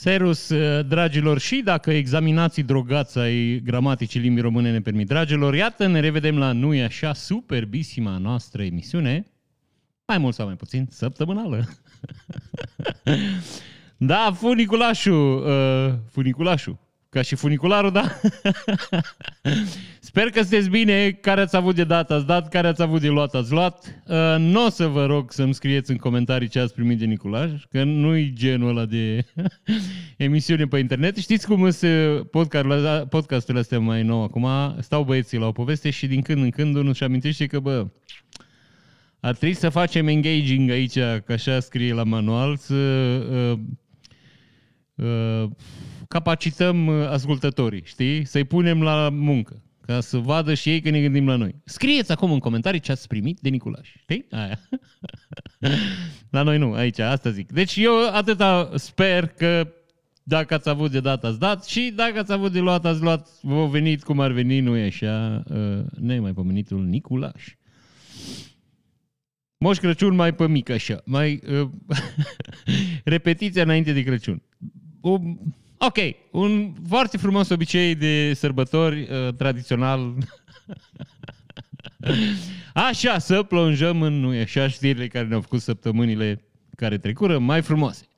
Serus, uh, dragilor, și dacă examinații drogați ai gramaticii limbii române ne permit, dragilor, iată, ne revedem la Nu e așa, superbisima noastră emisiune, mai mult sau mai puțin, săptămânală. da, funiculașul, uh, funiculașul, ca și funicularul, da? Sper că sunteți bine, care ați avut de dat, ați dat, care ați avut de luat, ați luat. Uh, nu o să vă rog să-mi scrieți în comentarii ce ați primit de Niculaș, că nu-i genul ăla de emisiune pe internet. Știți cum sunt podcasturile, podcasturile astea mai nou acum? Stau băieții la o poveste și din când în când unul își amintește că, bă, ar trebui să facem engaging aici, că așa scrie la manual, să uh, uh, capacităm uh, ascultătorii, știi? Să-i punem la muncă, ca să vadă și ei că ne gândim la noi. Scrieți acum în comentarii ce ați primit de Niculaș, știi? Aia. la noi nu, aici, asta zic. Deci eu atâta sper că dacă ați avut de dat, ați dat și dacă ați avut de luat, ați luat, vă venit cum ar veni, nu e așa, uh, nemaipomenitul Niculaș. Moș Crăciun mai pe mic așa, mai uh, repetiția înainte de Crăciun. O, ok, un foarte frumos obicei de sărbători uh, tradițional. așa, să plonjăm în nu așa știrile care ne-au făcut săptămânile care trecură mai frumoase.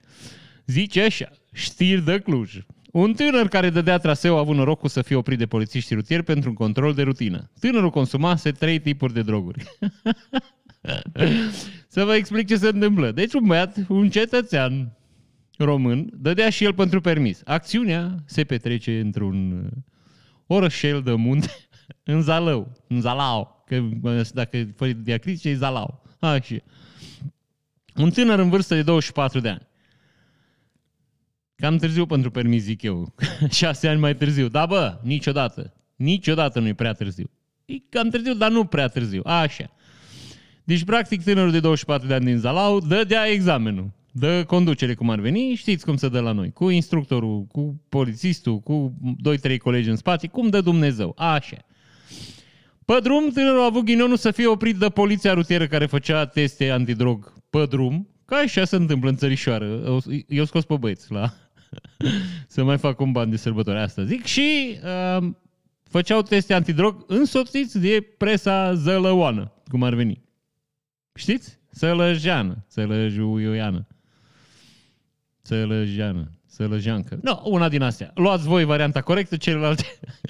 Zice așa, știri de Cluj. Un tânăr care dădea traseu a avut norocul să fie oprit de polițiști rutieri pentru un control de rutină. Tânărul consumase trei tipuri de droguri. să vă explic ce se întâmplă. Deci un băiat, un cetățean român, dădea și el pentru permis. Acțiunea se petrece într-un orășel de munte în Zalău, în Zalau, că dacă fără diacritice e Zalau. Așa. Un tânăr în vârstă de 24 de ani. Cam târziu pentru permis, zic eu. Șase ani mai târziu. Da, bă, niciodată. Niciodată nu e prea târziu. E cam târziu, dar nu prea târziu. Așa. Deci, practic, tânărul de 24 de ani din Zalau dădea examenul. Dă conducere cum ar veni, știți cum se dă la noi. Cu instructorul, cu polițistul, cu 2-3 colegi în spate, cum dă Dumnezeu. Așa. Pe drum, tânărul a avut ghinionul să fie oprit de poliția rutieră care făcea teste antidrog pe drum, ca așa se întâmplă în țărișoară. Eu scos pe băieți la să mai fac un ban de sărbători, asta zic. Și uh, făceau teste antidrog însoțiți de presa zălăoană, cum ar veni. Știți? Sălăjeană, sălăjuioiană. Sălăjeană, sălăjeancă. Nu, no, una din astea. Luați voi varianta corectă, celelalte,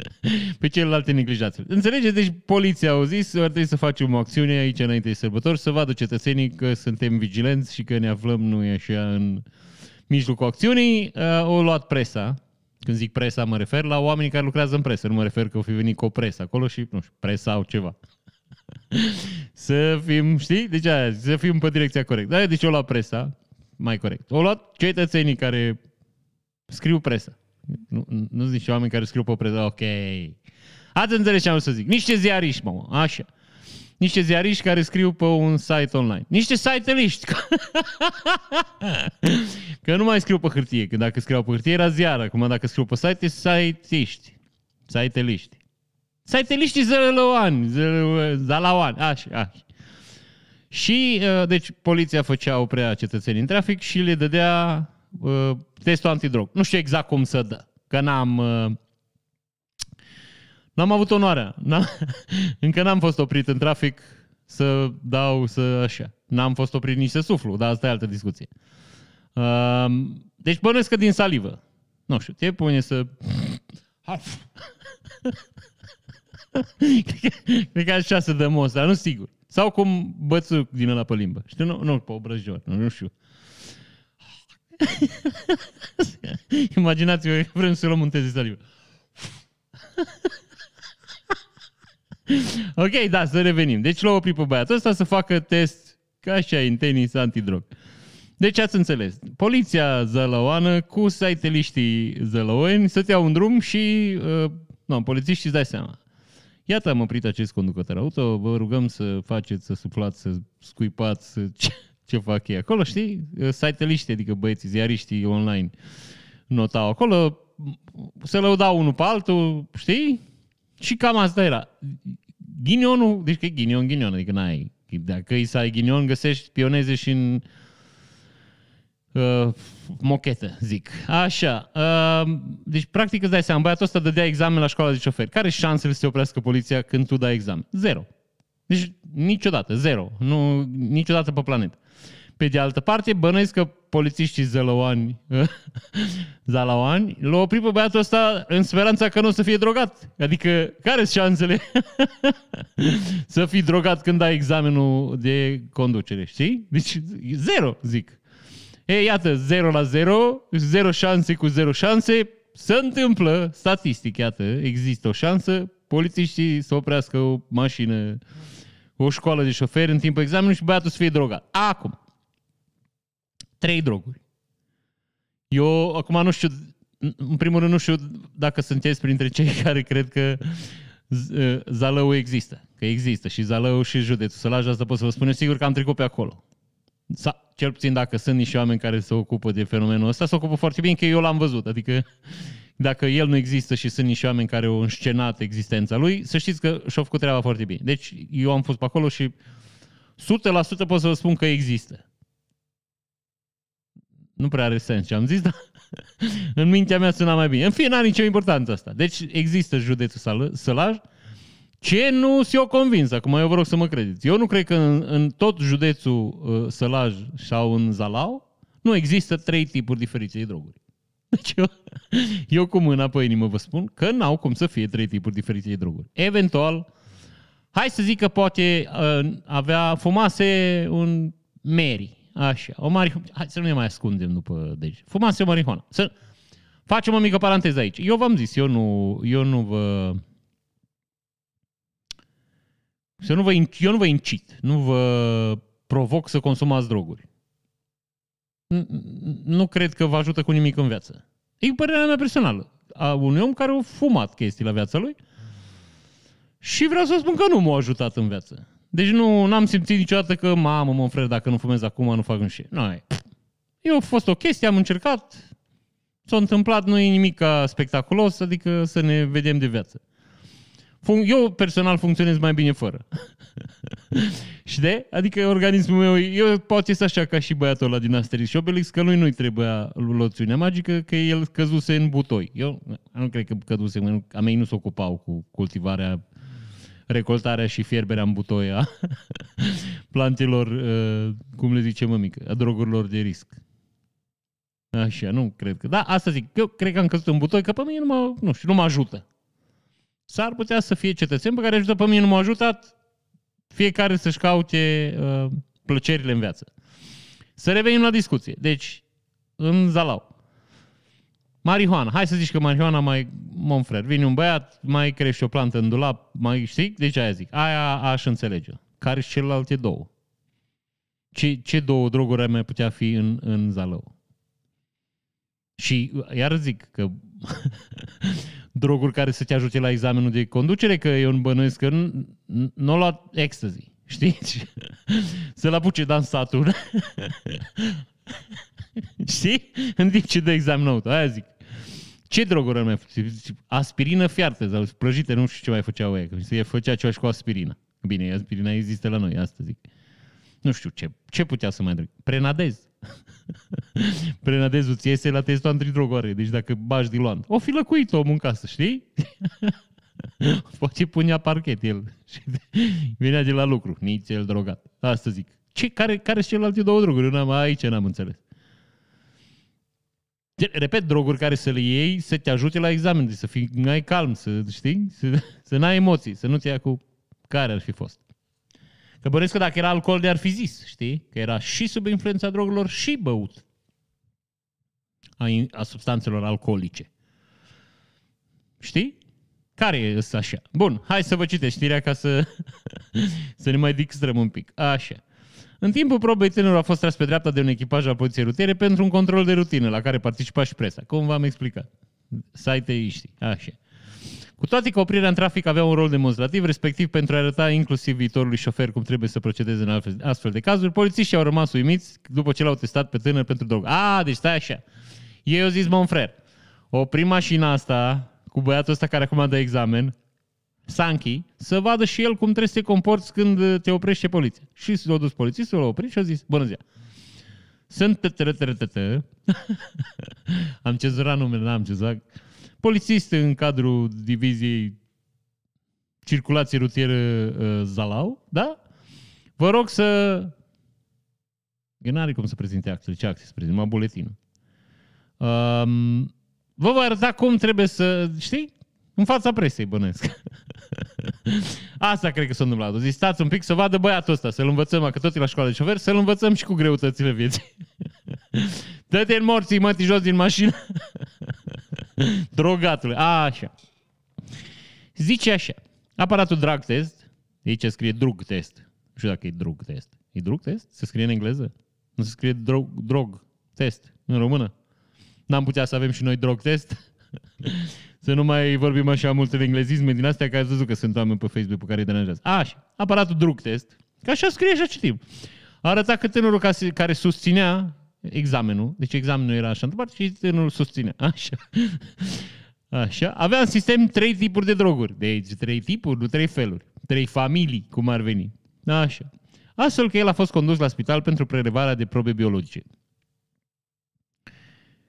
pe celelalte neglijați. Înțelegeți? Deci poliția au zis, ar trebui să facem o acțiune aici înainte de sărbători, să vadă cetățenii că suntem vigilenți și că ne aflăm, nu e așa, în mijlocul acțiunii. Uh, o luat presa, când zic presa, mă refer la oamenii care lucrează în presă. Nu mă refer că o fi venit cu o presă acolo și, nu știu, presa sau ceva. să fim, știi? Deci aia, să fim pe direcția corectă. Da, deci o luat presa, mai corect. O luat cetățenii care scriu presă. Nu, nu zici oameni care scriu pe presă. Ok. Ați înțeles ce am să zic. Niște ziariști, mă, așa. Niște ziariști care scriu pe un site online. Niște site-liști. că nu mai scriu pe hârtie. Că dacă scriu pe hârtie era ziară. Acum dacă scriu pe site, e site-iști. Site-liști. Site-liștii zălăoani. Zalauani. Așa, așa. Și, uh, deci, poliția făcea, oprea cetățenii în trafic și le dădea uh, testul antidrog. Nu știu exact cum să dă, că n-am... Uh, n-am avut onoarea. N-am, încă n-am fost oprit în trafic să dau, să așa. N-am fost oprit nici să suflu, dar asta e altă discuție. Uh, deci bănuiesc că din salivă. Nu știu, te pune să... Cred că așa se dă most, dar nu sigur. Sau cum bățul din ăla pe limbă. Știu, nu, nu pe obrăjor, nu, nu știu. Imaginați-vă că vrem să luăm un test de salivă. ok, da, să revenim. Deci l-au oprit pe băiatul ăsta să facă test ca așa în tenis antidrog. Deci ați înțeles. Poliția zălăoană cu saiteliștii zălăoeni să-ți iau un drum și uh, nu, polițiștii îți dai seama. Iată, am oprit acest conducător auto, vă rugăm să faceți, să suflați, să scuipați, să... Ce, ce fac ei acolo, știi? Site-liști, adică băieții, ziariștii online notau acolo, se lăudau unul pe altul, știi? Și cam asta era. Ghinionul, deci că e ghinion, ghinion, adică n-ai. Dacă îi să ai ghinion, găsești pioneze și în Uh, mochetă, zic. Așa. Uh, deci, practic, îți dai seama, băiatul ăsta dădea examen la școala de șofer. Care șansele să te oprească poliția când tu dai examen? Zero. Deci, niciodată, zero. Nu, niciodată pe planetă. Pe de altă parte, bănuiesc că polițiștii zălăoani, zalauani, l-au oprit pe băiatul ăsta în speranța că nu o să fie drogat. Adică, care sunt șansele să fii drogat când ai examenul de conducere, știi? Deci, zero, zic. E, iată, 0 la 0, 0 șanse cu 0 șanse, se întâmplă, statistic, iată, există o șansă, polițiștii să oprească o mașină, o școală de șoferi în timpul examenului și băiatul să fie drogat. Acum, trei droguri. Eu acum nu știu, în primul rând nu știu dacă sunteți printre cei care cred că Zalău există. Că există și Zalău și județul Sălaj, asta pot să vă spun eu sigur că am trecut pe acolo. Sa, cel puțin dacă sunt niște oameni care se ocupă de fenomenul ăsta, se ocupă foarte bine, că eu l-am văzut. Adică dacă el nu există și sunt niște oameni care au înscenat existența lui, să știți că și-au făcut treaba foarte bine. Deci eu am fost pe acolo și 100% pot să vă spun că există. Nu prea are sens ce am zis, dar în mintea mea suna mai bine. În fine, n-are nicio importanță asta. Deci există județul Sălaj, ce nu s-o convins, acum eu vă rog să mă credeți. Eu nu cred că în, în tot județul uh, Sălaj sau în Zalau nu există trei tipuri diferite de droguri. Deci eu, eu cu mâna pe inimă vă spun că n-au cum să fie trei tipuri diferite de droguri. Eventual, hai să zic că poate uh, avea, fumase un Mary, așa, o marihuana, hai să nu ne mai ascundem după deci, fumase o marihuana. Să facem o mică paranteză aici. Eu v-am zis, eu nu, eu nu vă să nu vă, eu nu vă incit, nu vă provoc să consumați droguri. Nu cred că vă ajută cu nimic în viață. E părerea mea personală. A unui om care a fumat chestii la viața lui și vreau să spun că nu m-a ajutat în viață. Deci nu am simțit niciodată că, mamă, mă frate, dacă nu fumez acum, nu fac un și. Nu, eu a fost o chestie, am încercat, s-a întâmplat, nu e nimic spectaculos, adică să ne vedem de viață. Eu personal funcționez mai bine fără. și de? Adică organismul meu, eu poate să așa ca și băiatul ăla din Asterix și Obelix, că lui nu-i trebuia loțiunea magică, că el căzuse în butoi. Eu nu cred că căzuse, a mei nu se ocupau cu cultivarea, recoltarea și fierberea în butoi a plantelor, uh, cum le zice mămică, a drogurilor de risc. Așa, nu cred că... Da, asta zic. Eu cred că am căzut în butoi, că pe mine nu mă, nu știu, nu mă ajută s-ar putea să fie cetățeni pe care ajută pe mine, nu m-a ajutat fiecare să-și caute uh, plăcerile în viață. Să revenim la discuție. Deci, în Zalau. Marihuana. Hai să zici că marihuana mai, mon frère, vine un băiat, mai crește o plantă în dulap, mai știi? Deci aia zic. Aia aș înțelege. Care și celelalte două? Ce, ce două droguri ar mai putea fi în, în Zalău? Și iar zic că droguri care să te ajute la examenul de conducere, că eu bănuiesc că nu, nu luat ecstasy, știți? Să-l apuce dansatul. știi? În timp ce dă examenul auto. Aia zic. Ce droguri ar mai face? Aspirină fiartă sau prăjite, nu știu ce mai făceau ei. Că se făcea ceva și cu aspirină. Bine, aspirina există la noi, asta zic. Nu știu ce, ce putea să mai drog. Prenadez. Prenadezul ți iese la testul antidrogoare, deci dacă bași diluant. O fi lăcuit omul în casă, știi? Poate punea parchet el și venea de la lucru, nici el drogat. Asta zic. Ce, care, care sunt celelalte două droguri? n-am, aici n-am înțeles. Repet, droguri care să le iei să te ajute la examen, să fii mai calm, să știi, să, să n-ai emoții, să nu-ți ia cu care ar fi fost. Că bănesc că dacă era alcool de ar fi zis, știi? Că era și sub influența drogurilor și băut a, a substanțelor alcoolice. Știi? Care e ăsta așa? Bun, hai să vă citesc știrea ca să, să ne mai distrăm un pic. Așa. În timpul probei, tânărul a fost tras pe dreapta de un echipaj al poliției rutiere pentru un control de rutină la care participa și presa. Cum v-am explicat. Site-iști. Așa. Cu toate că oprirea în trafic avea un rol demonstrativ, respectiv pentru a arăta inclusiv viitorului șofer cum trebuie să procedeze în astfel de cazuri, polițiștii au rămas uimiți după ce l-au testat pe tânăr pentru drogă. A, deci stai așa. Ei au zis, mă, frer, opri mașina asta cu băiatul ăsta care acum dă examen, Sanchi, să vadă și el cum trebuie să te comporți când te oprește poliția. Și s-a dus polițistul, l-a oprit și a zis, bună ziua. Sunt Am cenzurat numele, n-am cenzurat. Polițist în cadrul diviziei circulație rutieră uh, Zalau, da? Vă rog să... Eu n-are cum să prezinte actele. Ce acte să prezinte? Mă buletinul. Um, vă voi arăta cum trebuie să, știi, în fața presei, bănesc. Asta cred că s-a întâmplat. Zic, stați un pic să vadă băiatul ăsta, să-l învățăm, că tot e la școală de șofer, să-l învățăm și cu greutățile vieții. Dă-te în morții, mă, jos din mașină. Drogatule. A, așa. Zice așa. Aparatul drug test, aici scrie drug test. Nu știu dacă e drug test. E drug test? Se scrie în engleză? Nu se scrie drog, drog test în română? N-am putea să avem și noi drog test? să nu mai vorbim așa multe de englezisme din astea, că ați văzut că sunt oameni pe Facebook pe care îi deranjează. Așa, aparatul drug test, că așa scrie, așa citim. Arăta că tânărul care susținea examenul, deci examenul era așa întâmplat și tânărul susținea. Așa. Așa. Avea în sistem trei tipuri de droguri. Deci trei tipuri, nu trei feluri. Trei familii, cum ar veni. Așa. Astfel că el a fost condus la spital pentru prelevarea de probe biologice.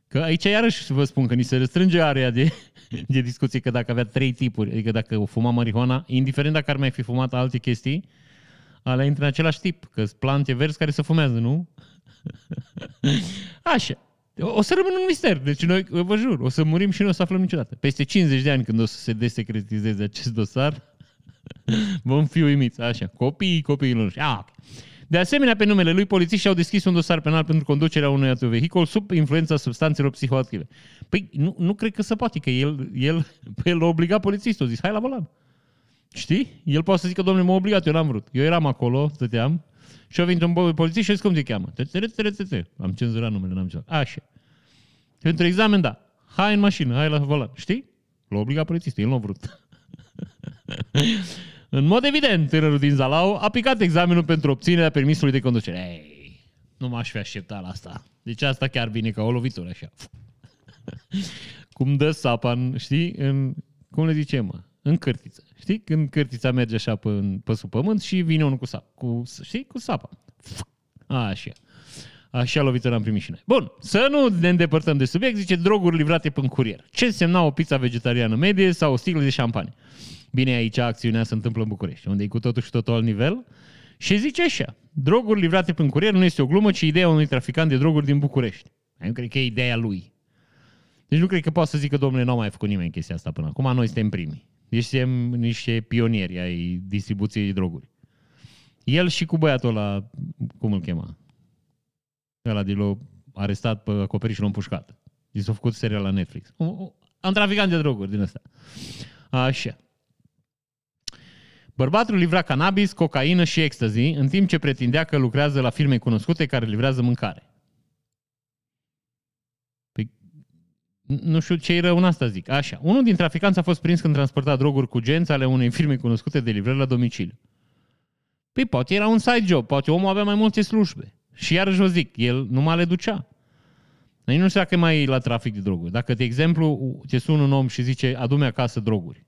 Că aici iarăși vă spun că ni se restrânge area de, de discuție că dacă avea trei tipuri, adică dacă o fuma marihuana, indiferent dacă ar mai fi fumat alte chestii, alea intră în același tip, că sunt plante verzi care se fumează, nu? Așa. O să rămână un mister. Deci noi, vă jur, o să murim și nu o să aflăm niciodată. Peste 50 de ani, când o să se desecretizeze acest dosar, vom fi uimiți. Așa, copiii copiilor. Ah, okay. De asemenea, pe numele lui, polițiștii au deschis un dosar penal pentru conducerea unui autovehicul sub influența substanțelor psihoactive. Păi nu, nu cred că se poate, că el, el, pe el l-a obligat polițistul, a zis, hai la volan. Știi? El poate să zică, domnule, m-a obligat, eu n-am vrut. Eu eram acolo, stăteam, și a venit un polițist și a zis, cum te cheamă? Am cenzurat numele, n-am cenzurat. Așa. Pentru examen, da. Hai în mașină, hai la volan. Știi? L-a obligat polițistul, el nu a vrut. În mod evident, tânărul din Zalau a picat examenul pentru obținerea permisului de conducere. Ei, nu m-aș fi așteptat la asta. Deci asta chiar vine ca o lovitură așa. cum dă sapa, în, știi, în, cum le zicem, mă, în cârtiță. Știi? Când cârtița merge așa pe, pe sub pământ și vine unul cu sap, cu, știi, cu sapa. Așa. Așa lovitură am primit și noi. Bun, să nu ne îndepărtăm de subiect, zice droguri livrate până curier. Ce însemna o pizza vegetariană medie sau o sticlă de șampanie? Bine, aici acțiunea se întâmplă în București, unde e cu totul și totul alt nivel. Și zice așa, droguri livrate prin curier nu este o glumă, ci ideea unui traficant de droguri din București. Eu cred că e ideea lui. Deci nu cred că poate să zică, domnule, nu a mai făcut nimeni chestia asta până acum, noi suntem primii. Deci suntem niște pionieri ai distribuției de droguri. El și cu băiatul ăla, cum îl chema? Ăla de l arestat pe acoperiș și l-a împușcat. Deci s-a făcut serial la Netflix. Un traficant de droguri din ăsta. Așa. Bărbatul livra cannabis, cocaină și ecstasy, în timp ce pretindea că lucrează la firme cunoscute care livrează mâncare. Nu știu ce-i rău în asta, zic. Așa. Unul din traficanți a fost prins când transporta droguri cu genți ale unei firme cunoscute de livrări la domiciliu. Păi poate era un side job, poate omul avea mai multe slujbe. Și iarăși vă zic, el nu mai le ducea. Deci nu știu dacă mai e la trafic de droguri. Dacă, de exemplu, te sună un om și zice, adu-mi acasă droguri.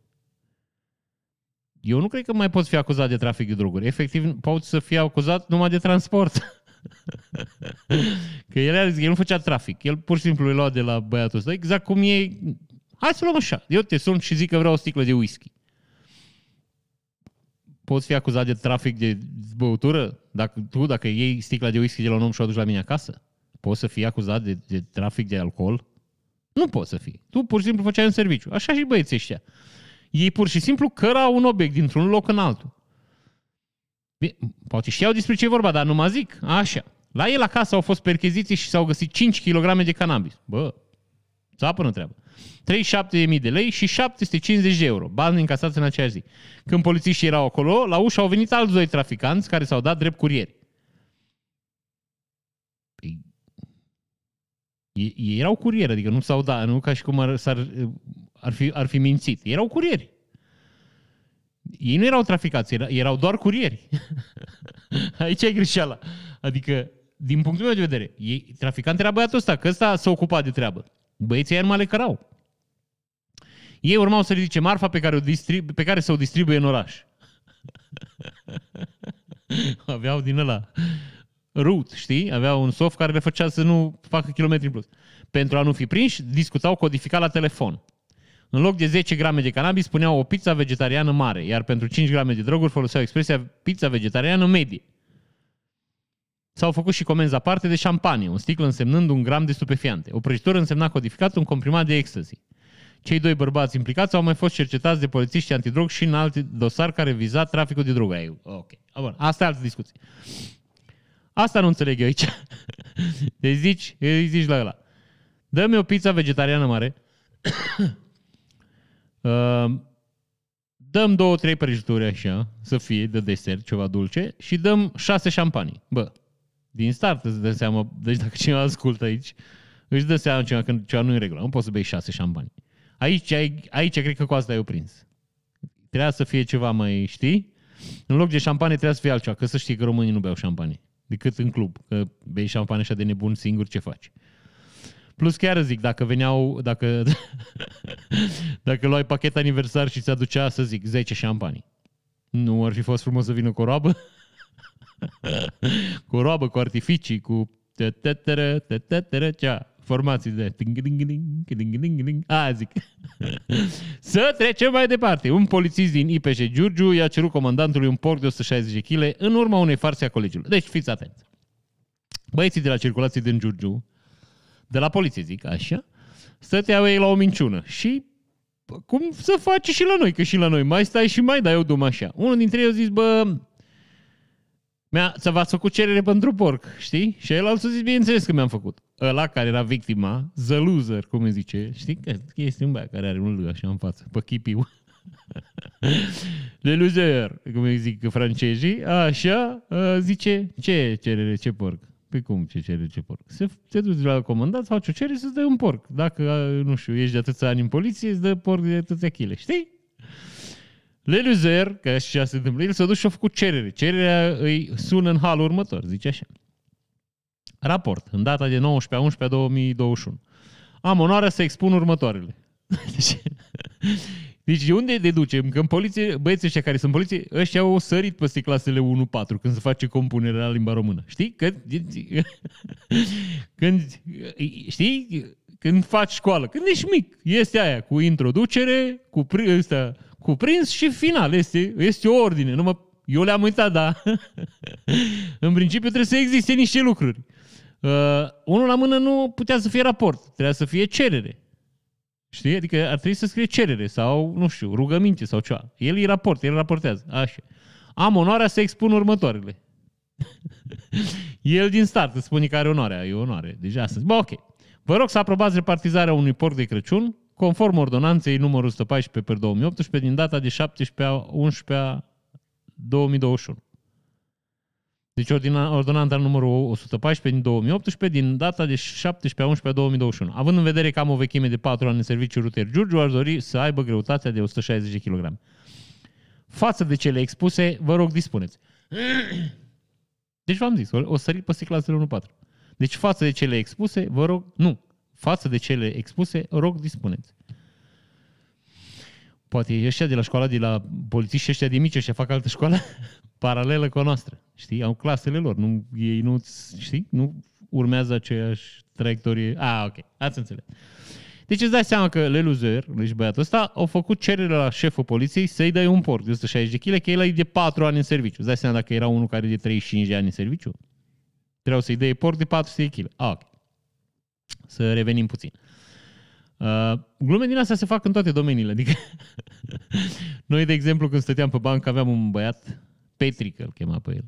Eu nu cred că mai poți fi acuzat de trafic de droguri. Efectiv, poți să fii acuzat numai de transport. că el, el nu făcea trafic. El pur și simplu îl lua de la băiatul ăsta. Exact cum e... Hai să luăm așa. Eu te sun și zic că vreau o sticlă de whisky. Poți fi acuzat de trafic de băutură? Dacă, tu, dacă iei sticla de whisky de la un om și o aduci la mine acasă? Poți să fii acuzat de, de trafic de alcool? Nu poți să fii. Tu pur și simplu făceai un serviciu. Așa și băieții ăștia. Ei pur și simplu cărau un obiect dintr-un loc în altul. Poate știau despre ce e vorba, dar nu mă zic. Așa. La el acasă au fost percheziții și s-au găsit 5 kg de cannabis. Bă, țapă nu treabă. 37.000 de lei și 750 de euro, bani încasați în aceeași zi. Când polițiștii erau acolo, la ușă au venit alți doi traficanți care s-au dat drept curieri. Păi, ei erau curieri, adică nu s-au dat, nu ca și cum ar, s-ar ar fi, ar fi mințit. Erau curieri. Ei nu erau traficați, erau doar curieri. Aici e greșeala. Adică, din punctul meu de vedere, ei, traficant era băiatul ăsta, că ăsta s-a ocupat de treabă. Băieții aia le cărau. Ei urmau să ridice marfa pe care, o distribu- pe care să o distribuie în oraș. Aveau din ăla route, știi? Avea un soft care le făcea să nu facă kilometri în plus. Pentru a nu fi prinși, discutau codificat la telefon. În loc de 10 grame de cannabis, spuneau o pizza vegetariană mare, iar pentru 5 grame de droguri foloseau expresia pizza vegetariană medie. S-au făcut și comenzi aparte de șampanie, un sticlă însemnând un gram de stupefiante. O prăjitură însemna codificat un comprimat de ecstasy. Cei doi bărbați implicați au mai fost cercetați de polițiști antidrog și în alte dosari care viza traficul de drogă. Ok. Bun. Asta e altă discuție. Asta nu înțeleg eu aici. Deci zici, îi zici la ăla. Dă-mi o pizza vegetariană mare. Uh, dăm două, trei prăjituri așa, să fie de desert, ceva dulce, și dăm șase șampanii. Bă, din start îți dă seama, deci dacă cineva ascultă aici, își dă seama ceva că ceva nu e în regulă. Nu poți să bei șase șampanii. Aici, aici cred că cu asta ai prins. Trebuia să fie ceva mai, știi? În loc de șampanie trebuia să fie altceva, că să știi că românii nu beau șampanie. Decât în club, că bei șampanie așa de nebun singur, ce faci? Plus chiar zic, dacă veneau, dacă, dacă luai pachet aniversar și ți aducea, să zic, 10 șampanii. Nu ar fi fost frumos să vină cu o roabă? cu o roabă, cu artificii, cu cea, formații de A, zic. Să trecem mai departe. Un polițist din IPJ Giurgiu i-a cerut comandantului un porc de 160 kg în urma unei farse a colegiului. Deci fiți atenți. Băieții de la circulație din Giurgiu de la poliție, zic așa, stăteau ei la o minciună și cum să faci și la noi, că și la noi mai stai și mai dai o dumă așa. Unul dintre ei a zis, bă, mi-a, să v-ați făcut cerere pentru porc, știi? Și el a zis, bineînțeles că mi-am făcut. Ăla care era victima, the loser, cum îi zice, știi? Că este un băiat care are un L așa în față, pe chipiu. Le loser, cum îi zic francezii, așa, zice, ce cerere, ce porc? Păi cum, ce cere, ce porc? Se, te duci la comandat, faci o cerere să-ți dai un porc. Dacă, nu știu, ești de atâția ani în poliție, îți dă porc de atâția chile, știi? Leluzer, că așa se întâmplă, el s-a dus și a făcut cerere. Cererea îi sună în halul următor, zice așa. Raport, în data de 19-11-2021. Am onoarea să expun următoarele. Deci, deci unde deducem că în poliție, băieții ăștia care sunt poliție, ăștia au sărit peste clasele 1-4 când se face compunerea la limba română. Știi? Că, când, știi? Când faci școală, când ești mic, este aia cu introducere, cu, ăsta, cu prins și final. Este, este o ordine. Nu mă, eu le-am uitat, da. în principiu trebuie să existe niște lucruri. Uh, unul la mână nu putea să fie raport, trebuia să fie cerere. Știi? Adică ar trebui să scrie cerere sau, nu știu, rugăminte sau ceva. El îi raport, el raportează. Așa. Am onoarea să expun următoarele. el din start îți spune că are onoarea. E onoare. Deja astăzi. Bă, ok. Vă rog să aprobați repartizarea unui porc de Crăciun conform ordonanței numărul 114 pe 2018 din data de 17 11 2021. Deci ordonanța numărul 114 din 2018, din data de 17-11-2021. Având în vedere că am o vechime de 4 ani în serviciu rutier Giurgiu, aș dori să aibă greutatea de 160 kg. Față de cele expuse, vă rog, dispuneți. Deci v-am zis, o sări pe clasele 1-4. Deci față de cele expuse, vă rog, nu, față de cele expuse, rog, dispuneți. Poate ăștia de la școala, de la polițiști ăștia de mici, ăștia fac altă școală paralelă cu a noastră. Știi? Au clasele lor. Nu, ei nu, știi? Nu urmează aceeași traiectorie. Ah, ok. Ați înțeles. Deci îți dai seama că Leluzer, deci băiatul ăsta, au făcut cerere la șeful poliției să-i dai un porc de 160 de kg, că el e de 4 ani în serviciu. Îți dai seama dacă era unul care e de 35 de ani în serviciu? Trebuia să-i dai porc de 400 de kg. Ah, ok. Să revenim puțin. Uh, glume din astea se fac în toate domeniile. Adică noi, de exemplu, când stăteam pe bancă, aveam un băiat, Petric îl chema pe el.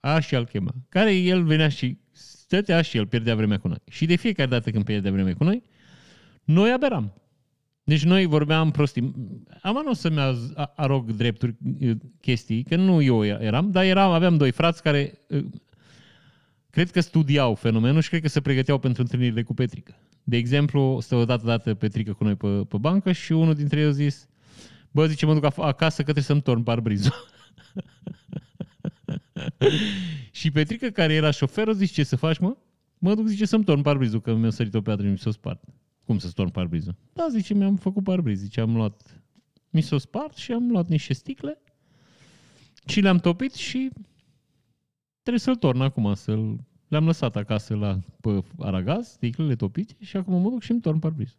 Așa îl chema. Care el venea și stătea și el pierdea vremea cu noi. Și de fiecare dată când pierdea vremea cu noi, noi aberam. Deci noi vorbeam prostii. Am nu să-mi arog drepturi chestii, că nu eu eram, dar eram, aveam doi frați care cred că studiau fenomenul și cred că se pregăteau pentru întâlnirile cu Petrică. De exemplu, stă o dată dată Petrică cu noi pe, pe bancă și unul dintre ei a zis Bă, zice, mă duc acasă că trebuie să-mi torn parbrizul. și Petrică, care era șoferul, zice, ce să faci, mă? Mă duc, zice, să-mi torn parbrizul, că mi-a sărit o piatră și mi s-a spart. Cum să torn parbrizul? Da, zice, mi-am făcut parbriz. Zice, am luat, mi s-a spart și am luat niște sticle și le-am topit și trebuie să-l torn acum, să-l... Le-am lăsat acasă la pe aragaz, sticlele topite și acum mă duc și îmi torn parbriz.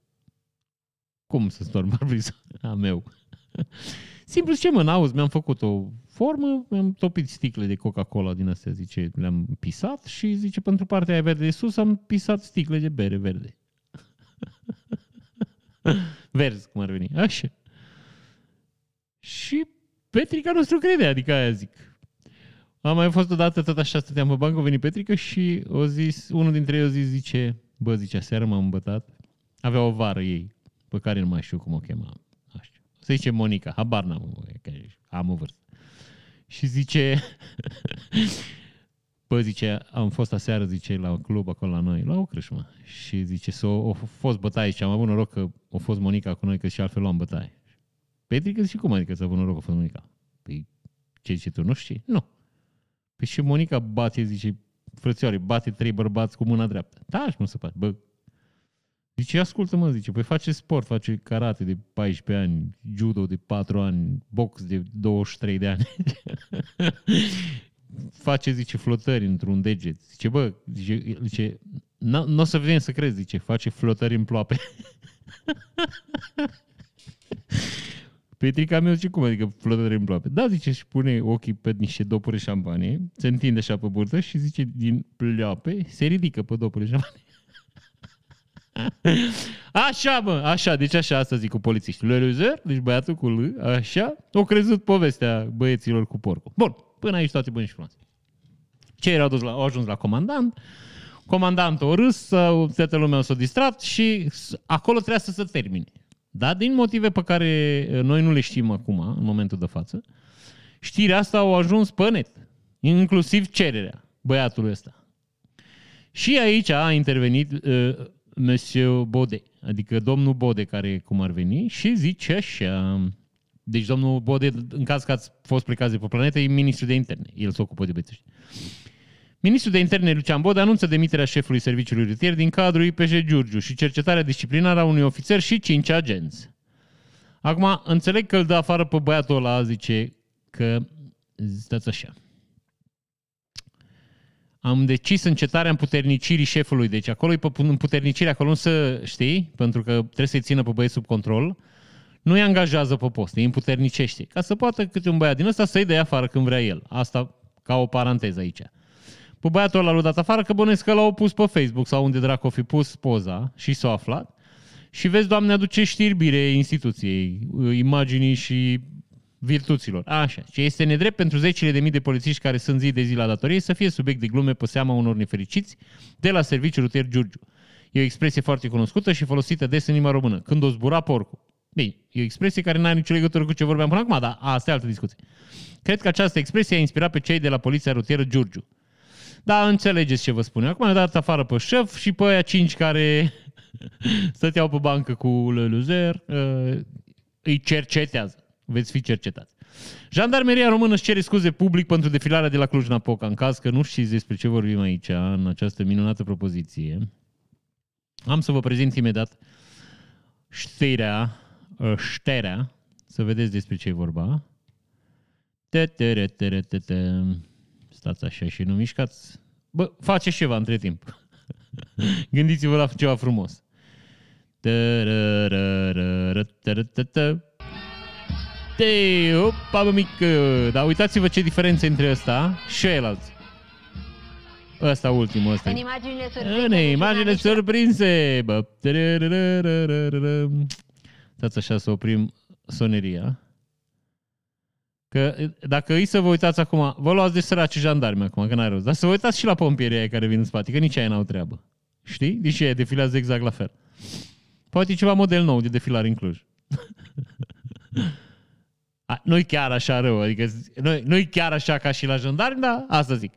Cum să-ți torn parbriz? A meu. Simplu ce mă, n-auzi, mi-am făcut o formă, mi-am topit sticle de Coca-Cola din astea, zice, le-am pisat și zice, pentru partea aia verde de sus am pisat sticle de bere verde. Verzi, cum ar veni. Așa. Și Petrica nostru crede, adică aia zic. Am mai fost odată tot așa, stăteam pe bancă, a venit Petrica și o zis, unul dintre ei o zis, zice, bă, zice, aseară m-am îmbătat. Avea o vară ei, pe care nu mai știu cum o chema. Așa. Se zice Monica, habar n-am, că am o vârstă. Și zice, bă, zice, am fost aseară, zice, la club acolo la noi, la o crâșmă. Și zice, s-o, o fost bătaie și am avut noroc că a fost Monica cu noi, că și altfel luam bătaie. Petrica zice, cum adică să avut noroc că a fost Monica? Păi, ce zice tu, nu știi? Nu. Păi și Monica bate, zice, frățioare, bate trei bărbați cu mâna dreaptă. Da, și nu se poate. Bă, Zice, ascultă mă, zice, păi face sport, face karate de 14 ani, judo de 4 ani, box de 23 de ani. face, zice, flotări într-un deget. Zice, bă, zice, zice nu o să vedem să crezi, zice, face flotări în ploape. Petrica meu zice, cum adică flotări în ploape? Da, zice, și pune ochii pe niște dopuri șampanie, se întinde așa pe burtă și zice, din ploape se ridică pe dopuri șampanie. Așa, mă, așa, deci așa, asta zic cu polițiști. Le Luzer, deci băiatul cu L, așa, o crezut povestea băieților cu porcul. Bun, până aici toate bune și frumoase. Cei erau dus la, au ajuns la comandant, comandantul a râs, toată lumea s-a distrat și acolo trebuia să se termine. Da? Din motive pe care noi nu le știm acum, în momentul de față, știrea asta au ajuns pe net, inclusiv cererea băiatului ăsta. Și aici a intervenit uh, Monsieur Bode, adică domnul Bode, care cum ar veni, și zice așa. Deci domnul Bode, în caz că ați fost plecați de pe planetă, e ministrul de interne. El se ocupă de bețești. Ministrul de interne Lucian Bode anunță demiterea șefului serviciului rutier din cadrul IPJ Giurgiu și cercetarea disciplinară a unui ofițer și cinci agenți. Acum, înțeleg că îl dă afară pe băiatul ăla, zice că, stați așa, am decis încetarea împuternicirii șefului. Deci acolo e împuternicirea, acolo nu să știi, pentru că trebuie să-i țină pe băieți sub control. Nu îi angajează pe post, îi împuternicește. Ca să poată câte un băiat din ăsta să-i dea afară când vrea el. Asta ca o paranteză aici. Pe băiatul ăla l-a dat afară că bănuiesc că l-au pus pe Facebook sau unde dracu fi pus poza și s-a aflat. Și vezi, Doamne, aduce știrbire instituției, imaginii și virtuților. Așa. Ce este nedrept pentru zecile de mii de polițiști care sunt zi de zi la datorie să fie subiect de glume pe seama unor nefericiți de la serviciul rutier Giurgiu. E o expresie foarte cunoscută și folosită des în limba română. Când o zbura porcul. Bine, e o expresie care nu are nicio legătură cu ce vorbeam până acum, dar asta e altă discuție. Cred că această expresie a inspirat pe cei de la Poliția Rutieră Giurgiu. Da, înțelegeți ce vă spun. Acum am dat afară pe șef și pe aia cinci care stăteau pe bancă cu Leluzer, uh, îi cercetează veți fi cercetați. Jandarmeria română își cere scuze public pentru defilarea de la Cluj-Napoca, în caz că nu știți despre ce vorbim aici, în această minunată propoziție. Am să vă prezint imediat știrea, ă, șterea, să vedeți despre ce e vorba. Stați așa și nu mișcați. Bă, faceți ceva între timp. Gândiți-vă la ceva frumos. Te, opa, bă, mică. Dar uitați-vă ce diferență între ăsta și ălalt. Ăsta ultimul, ăsta. În imaginile surprinse. În imaginile surprinse. Bă. Stați așa să oprim soneria. Că dacă îi să vă uitați acum, vă luați de săraci jandarmi acum, că n-ai rost. Dar să vă uitați și la pompierii aia care vin în spate, că nici aia n-au treabă. Știi? Deci ei defilează exact la fel. Poate e ceva model nou de defilare în Cluj. nu-i chiar așa rău, adică nu, nu-i chiar așa ca și la jandarmi, dar asta zic.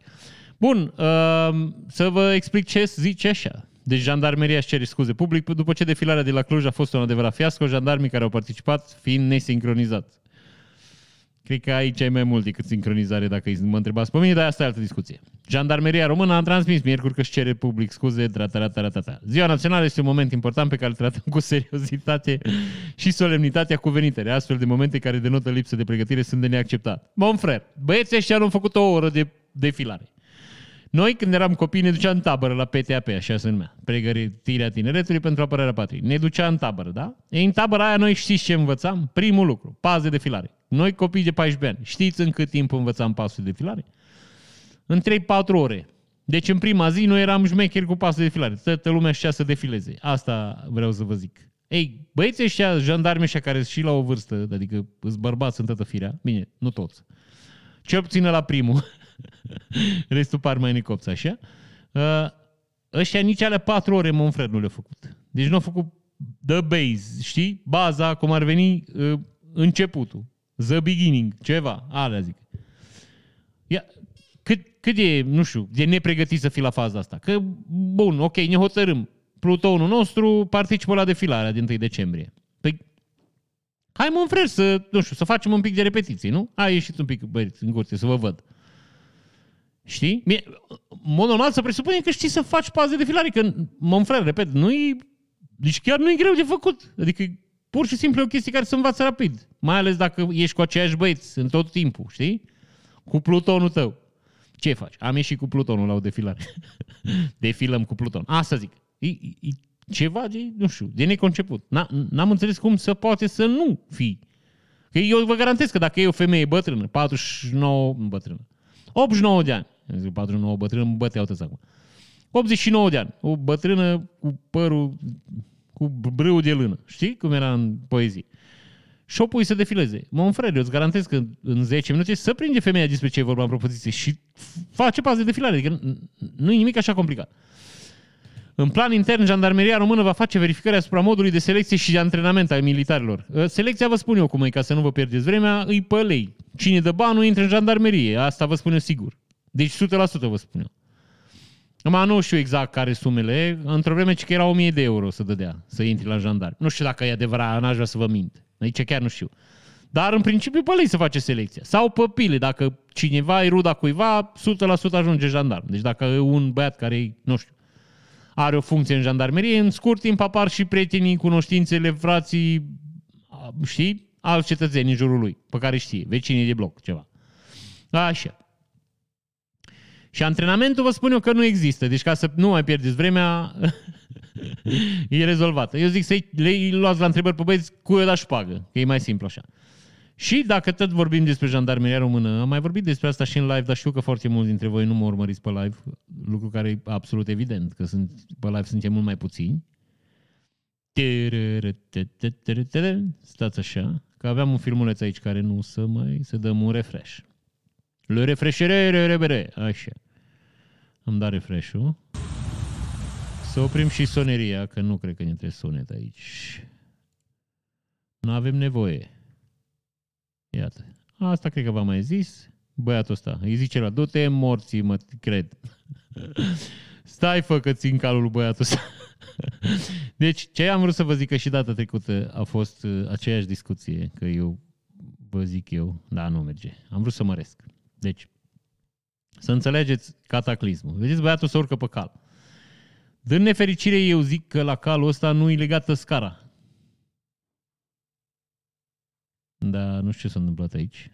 Bun, uh, să vă explic ce zice așa. Deci jandarmeria își cere scuze public după ce defilarea de la Cluj a fost un adevărat fiasco, jandarmii care au participat fiind nesincronizați. Cred că aici ai mai mult decât sincronizare dacă mă întrebați pe mine, dar asta e altă discuție. Jandarmeria română a transmis miercuri că își cere public scuze. Tra-tra-tra-tra-tra. Ziua națională este un moment important pe care îl tratăm cu seriozitate și solemnitatea cuvenită. Astfel de momente care denotă lipsă de pregătire sunt de neacceptat. Mon frère, băieții ăștia au făcut o oră de defilare. Noi, când eram copii, ne duceam în tabără la PTAP, așa se numea, pregătirea tineretului pentru apărarea patriei. Ne ducea în tabără, da? E, în tabăra aia noi știți ce învățam? Primul lucru, paze de filare. Noi, copii de 14 ani, știți în cât timp învățam pasul de filare? În 3-4 ore. Deci în prima zi noi eram șmecheri cu pasul de filare. Toată lumea știa să defileze. Asta vreau să vă zic. Ei, băieții ăștia, jandarmi ăștia care sunt și la o vârstă, adică îți bărbați în toată firea, bine, nu toți. Cel puțin la primul, restul par mai necopți, așa. Uh, ăștia nici alea patru ore Monfred nu le-au făcut. Deci nu au făcut the base, știi? Baza, cum ar veni uh, începutul. The beginning, ceva, alea zic. Ia, cât, cât e, nu știu, de nepregătit să fii la faza asta? Că, bun, ok, ne hotărâm. Plutonul nostru participă la defilarea din 1 decembrie. Păi, hai mă înfrer să, nu știu, să facem un pic de repetiții, nu? Hai, ieșiți un pic, băieți, în curte, să vă văd. Știi? Mie, mod normal să presupune că știi să faci paze de filare, că mă înfrer, repet, nu e, deci chiar nu e greu de făcut. Adică pur și simplu e o chestie care se învață rapid. Mai ales dacă ești cu aceiași băieți în tot timpul, știi? Cu plutonul tău. Ce faci? Am ieșit cu plutonul la o defilare. Defilăm cu pluton. Asta zic. E, e ceva de, nu știu, de neconceput. N-am înțeles cum să poate să nu fii. Că eu vă garantez că dacă e o femeie bătrână, 49, bătrână, 89 de ani, zic 49 bătrână, mă băteau toți acum. 89 de ani, o bătrână cu părul, cu brâu de lână. Știi cum era în poezie? și o pui să defileze. Mă frere, eu îți garantez că în 10 minute să prinde femeia despre ce e vorba în propoziție și face pas de defilare. Adică nu e nimic așa complicat. În plan intern, jandarmeria română va face verificări asupra modului de selecție și de antrenament al militarilor. Ă, selecția, vă spun eu cum e, ca să nu vă pierdeți vremea, îi pe lei. Cine dă banul intră în jandarmerie. Asta vă spun eu sigur. Deci 100% vă spun eu. Acum nu știu exact care sumele, într-o vreme ce că era 1000 de euro să dădea, să intri la jandar. Nu știu dacă e adevărat, n-aș vrea să vă mint. Aici chiar nu știu. Dar în principiu pe lei se face selecția. Sau pe pile, dacă cineva e ruda cuiva, 100% ajunge jandarm. Deci dacă e un băiat care, nu știu, are o funcție în jandarmerie, în scurt timp apar și prietenii, cunoștințele, frații, știi, alți cetățeni în jurul lui, pe care știe, vecinii de bloc, ceva. Așa. Și antrenamentul vă spun eu că nu există. Deci ca să nu mai pierdeți vremea, e rezolvată. Eu zic să le luați la întrebări pe băieți cu da șpagă, că e mai simplu așa. Și dacă tot vorbim despre jandarmeria română, am mai vorbit despre asta și în live, dar știu că foarte mulți dintre voi nu mă urmăriți pe live, lucru care e absolut evident, că sunt, pe live suntem mult mai puțini. Stați așa, că aveam un filmuleț aici care nu să mai, să dăm un refresh. Le refreshere, așa. Îmi da refresh-ul. Să oprim și soneria, că nu cred că ne trebuie sunet aici. Nu avem nevoie. Iată. Asta cred că v-am mai zis. Băiatul ăsta. Îi zice la du-te morții, mă, cred. Stai, fă că țin calul băiatul ăsta. deci, ce am vrut să vă zic că și data trecută a fost uh, aceeași discuție, că eu vă zic eu, da, nu merge. Am vrut să măresc. Deci, să înțelegeți cataclismul. Vedeți, băiatul se urcă pe cal. Din nefericire, eu zic că la calul ăsta nu e legată scara. Dar nu știu ce s-a întâmplat aici.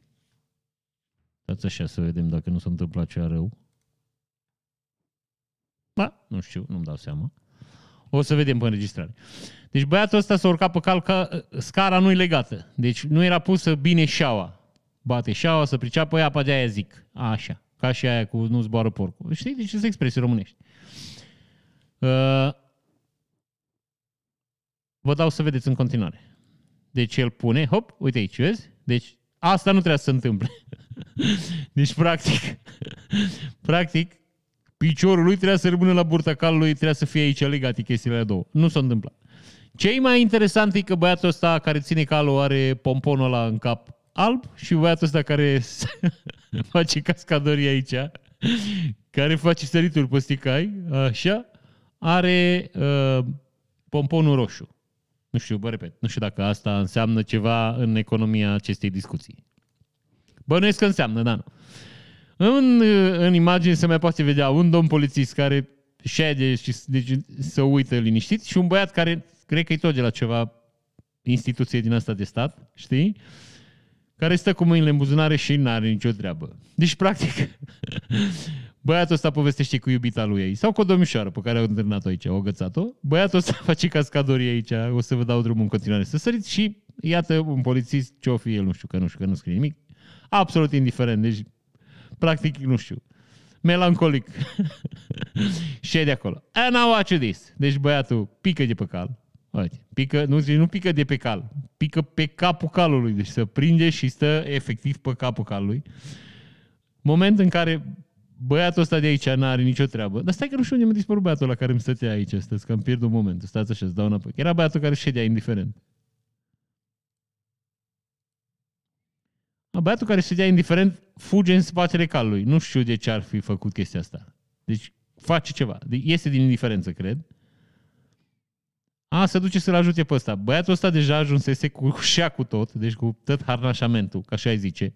Dați așa să vedem dacă nu s-a întâmplat cea rău. Ba, nu știu, nu-mi dau seama. O să vedem pe înregistrare. Deci băiatul ăsta s-a urcat pe cal că scara nu e legată. Deci nu era pusă bine șaua. Bate șaua să priceapă apa de aia zic. Așa. Ca și aia cu nu zboară porcul. Știi? Deci sunt expresii românești. Uh, vă dau să vedeți în continuare. Deci el pune, hop, uite aici, vezi? Deci asta nu trebuie să se întâmple. deci practic, practic, piciorul lui trebuia să rămână la burta calului, trebuia să fie aici legate chestiile alea două. Nu s-a întâmplat. Ce mai interesant e că băiatul ăsta care ține calul are pomponul ăla în cap alb și băiatul ăsta care face cascadorii aici, care face sărituri pe sticai, așa, are uh, pomponul roșu. Nu știu, vă repet, nu știu dacă asta înseamnă ceva în economia acestei discuții. Bănuiesc că înseamnă, da, nu. În, în imagine se mai poate vedea un domn polițist care șede și deci, să uită liniștit și un băiat care, cred că e tot de la ceva instituție din asta de stat, știi? Care stă cu mâinile în buzunare și nu are nicio treabă. Deci, practic, Băiatul ăsta povestește cu iubita lui ei. Sau cu o domnișoară pe care au întâlnit-o aici, au gățat-o. Băiatul ăsta face cascadorii aici, o să vă dau drumul în continuare să săriți și iată un polițist, ce-o fi el, nu știu, că nu știu, că nu scrie nimic. Absolut indiferent, deci practic, nu știu, melancolic. și e de acolo. And now watch this. Deci băiatul pică de pe cal. Uite, pică, nu, nu pică de pe cal, pică pe capul calului, deci să prinde și stă efectiv pe capul calului. Moment în care băiatul ăsta de aici n-are nicio treabă. Dar stai că nu știu unde mi-a dispărut băiatul la care îmi stătea aici astăzi, că îmi pierd un moment. Stați așa, îți dau înapoi. Era băiatul care ședea indiferent. Băiatul care ședea indiferent fuge în spatele calului. Nu știu de ce ar fi făcut chestia asta. Deci face ceva. Este din indiferență, cred. A, se duce să-l ajute pe ăsta. Băiatul ăsta deja ajunsese cu șea cu tot, deci cu tot harnașamentul, ca așa ai zice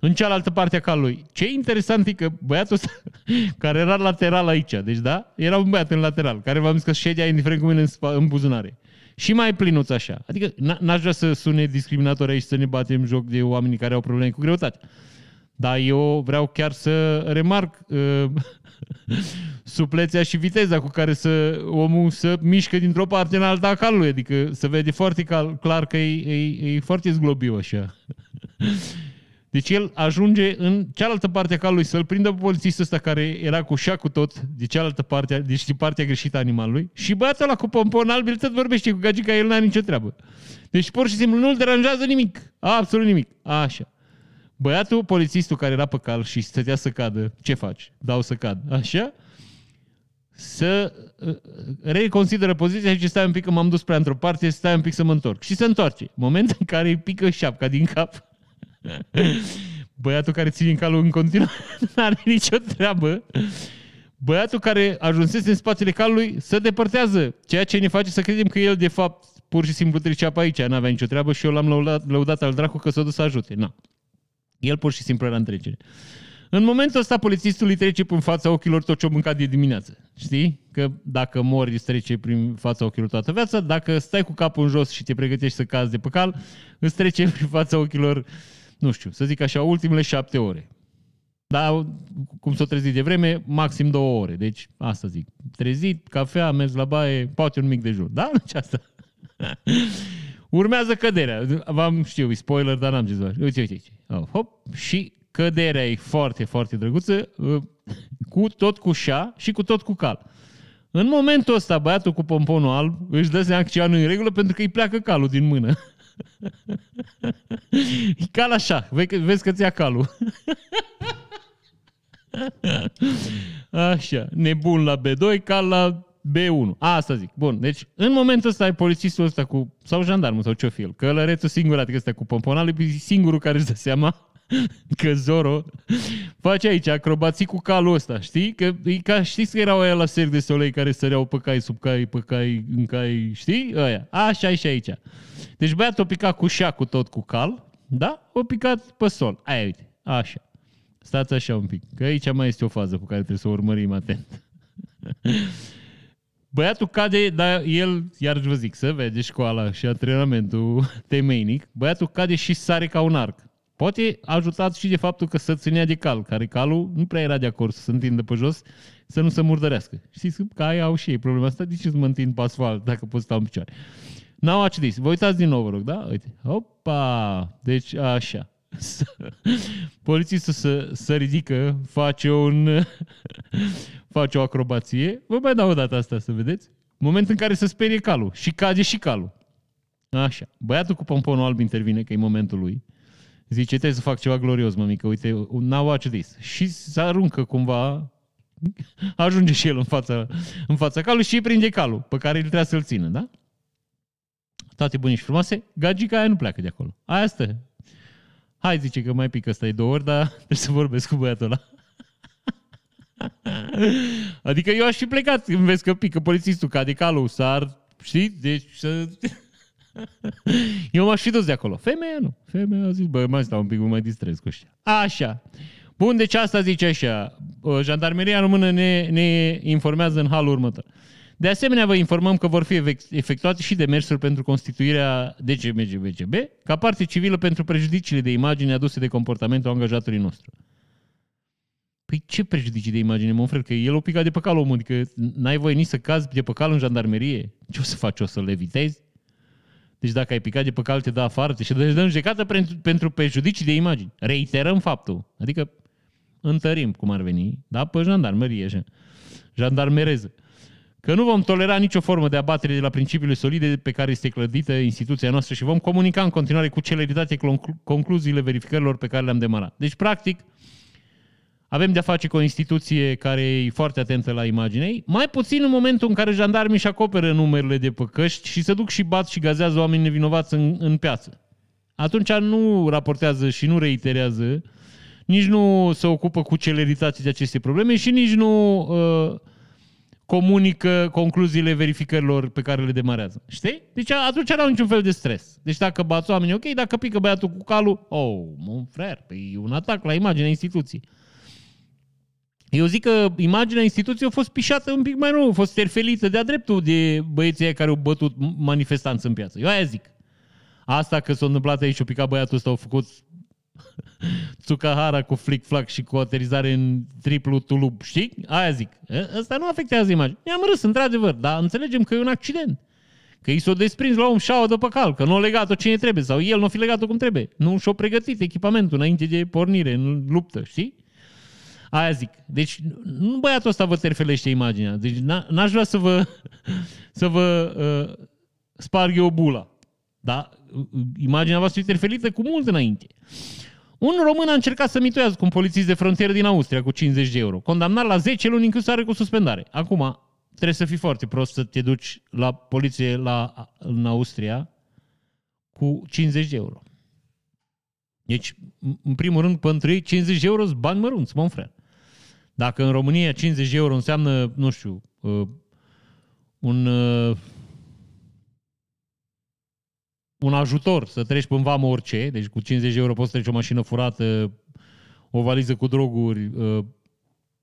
în cealaltă parte a calului. Ce interesant e că băiatul ăsta, care era lateral aici, deci da, era un băiat în lateral, care v-am zis că ședea indiferent cu mine în, spa, în buzunare. Și mai plinuț așa. Adică n-aș vrea să sune discriminator aici să ne batem joc de oamenii care au probleme cu greutate. Dar eu vreau chiar să remarc uh, suplețea și viteza cu care să, omul să mișcă dintr-o parte în alta a calului. Adică se vede foarte cal, clar că e, e, e foarte zglobiu așa. Deci el ajunge în cealaltă parte a calului să-l prindă pe polițistul ăsta care era cu cu tot de cealaltă parte, deci de partea greșită a animalului și băiatul ăla cu pompon alb, el tot vorbește cu gagica, el n-are nicio treabă. Deci pur și simplu nu-l deranjează nimic. Absolut nimic. Așa. Băiatul, polițistul care era pe cal și stătea să cadă, ce faci? Dau să cad. Așa? Să uh, reconsideră poziția și stai un pic că m-am dus prea într-o parte, stai un pic să mă întorc. Și se întoarce. Moment în care îi pică șapca din cap Băiatul care ține în calul în continuare nu are nicio treabă. Băiatul care ajunsese în spațiile calului se depărtează, ceea ce ne face să credem că el de fapt pur și simplu trecea pe aici, n-avea nicio treabă și eu l-am lăudat, lăudat al dracu că s-a dus să ajute. Na. El pur și simplu era în trecere. În momentul ăsta, polițistul îi trece prin fața ochilor tot ce-o mâncat de dimineață. Știi? Că dacă mori, îți trece prin fața ochilor toată viața. Dacă stai cu capul în jos și te pregătești să cazi de pe cal, îți trece prin fața ochilor nu știu, să zic așa, ultimele șapte ore. Dar, cum s-o trezit de vreme, maxim două ore. Deci, asta zic. Trezit, cafea, mers la baie, poate un mic dejun. Da? Deci asta. Urmează căderea. V-am, știu, spoiler, dar n-am zis. Uite, uite, uite. Oh, hop. Și căderea e foarte, foarte drăguță, uh, cu tot cu șa și cu tot cu cal. În momentul ăsta, băiatul cu pomponul alb își dă seama că ceva nu în regulă pentru că îi pleacă calul din mână. E cal așa. Vezi că ți-a calul. Așa. Nebun la B2, cal la B1. Asta zic. Bun. Deci, în momentul ăsta ai polițistul ăsta cu, sau jandarmul, sau ce-o fi el, călărețul singur, adică ăsta cu pomponal, e singurul care își dă seama că Zoro face aici acrobații cu calul ăsta, știi? Că e ca, știți că erau aia la Cirque de Soleil care săreau pe cai, sub cai, pe cai, în cai, știi? Aia. Așa și aici. Deci băiatul a picat cu cu tot cu cal, da? O picat pe sol. Aia, uite. Așa. Stați așa un pic, că aici mai este o fază cu care trebuie să o urmărim atent. Băiatul cade, dar el, iar vă zic, să vede școala și antrenamentul temeinic, băiatul cade și sare ca un arc. Poate ajutat și de faptul că să ținea de cal, care calul nu prea era de acord să se întindă pe jos, să nu se murdărească. Știți că aia au și ei problema asta, de ce să mă întind pe asfalt dacă pot sta în picioare? Now watch this. Vă uitați din nou, vă rog, da? Uite. Opa! Deci, așa. Polițistul să, să ridică, face un face o acrobație. Vă mai dau o dată asta să vedeți. Moment în care se sperie calul și cade și calul. Așa. Băiatul cu pomponul alb intervine, că e momentul lui. Zice, trebuie să fac ceva glorios, mămică, uite, now watch this. Și se aruncă cumva, ajunge și el în fața, în fața calului și îi prinde calul pe care îl trebuie să-l țină, da? Toate bune și frumoase, gagica aia nu pleacă de acolo. Aia stă. Hai, zice că mai pică ăsta două ori, dar trebuie să vorbesc cu băiatul ăla. adică eu aș fi plecat când vezi că pică polițistul, cade calul, sar, știi? Deci să... Eu m-aș fi dus de acolo. Femeia nu. Femeia a zis, bă, mai stau un pic, mă mai distrez cu ăștia. Așa. Bun, deci asta zice așa. Jandarmeria română ne, ne informează în halul următor. De asemenea, vă informăm că vor fi efectuate și demersuri pentru constituirea DGMGBGB ca parte civilă pentru prejudiciile de imagine aduse de comportamentul angajatului nostru. Păi ce prejudicii de imagine, mă frate, că el o picat de pe cal omul, adică n-ai voie nici să cazi de pe cal în jandarmerie. Ce o să faci, o să le evitezi? Deci dacă ai picat de pe cal, te dă afară, te și dă în judecată pentru, pentru prejudicii de imagini. Reiterăm faptul. Adică întărim, cum ar veni, da, pe jandarmerie, așa. Jandarmereză. Că nu vom tolera nicio formă de abatere de la principiile solide pe care este clădită instituția noastră și vom comunica în continuare cu celeritate concluziile verificărilor pe care le-am demarat. Deci, practic, avem de-a face cu o instituție care e foarte atentă la imaginei, mai puțin în momentul în care jandarmii își acoperă numerele de păcăști și se duc și bat și gazează oameni nevinovați în, în piață. Atunci nu raportează și nu reiterează, nici nu se ocupă cu celeritate de aceste probleme și nici nu uh, comunică concluziile verificărilor pe care le demarează. Știi? Deci atunci n-au niciun fel de stres. Deci dacă bați oamenii, ok, dacă pică băiatul cu calul, oh, mon frère, păi e un atac la imaginea instituției. Eu zic că imaginea instituției a fost pișată un pic mai nou, a fost terfelită de-a dreptul de băieții care au bătut manifestanți în piață. Eu aia zic. Asta că s-a întâmplat aici, o picat băiatul ăsta, au făcut Tsukahara cu flick-flack și cu aterizare în triplu tulub, știi? Aia zic. Asta nu afectează imaginea. Mi-am râs, într-adevăr, dar înțelegem că e un accident. Că i s-o desprins la un șaua de pe cal, că nu a legat-o cine trebuie, sau el nu a fi legat-o cum trebuie. Nu și-o pregătit echipamentul înainte de pornire în luptă, știi? Aia zic. Deci nu băiatul ăsta vă terfelește imaginea. Deci n-aș vrea să vă, să vă uh, sparg eu bula. Da? Imaginea voastră e terfelită cu mult înainte. Un român a încercat să mituiască un polițist de frontieră din Austria cu 50 de euro. Condamnat la 10 luni închisare cu suspendare. Acum, trebuie să fii foarte prost să te duci la poliție la, în Austria cu 50 de euro. Deci, în primul rând, pentru ei 50 de euro sunt bani mărunți, mă frate. Dacă în România 50 de euro înseamnă, nu știu, uh, un, uh, un ajutor să treci pe vamă orice, deci cu 50 de euro poți trece o mașină furată, o valiză cu droguri, uh,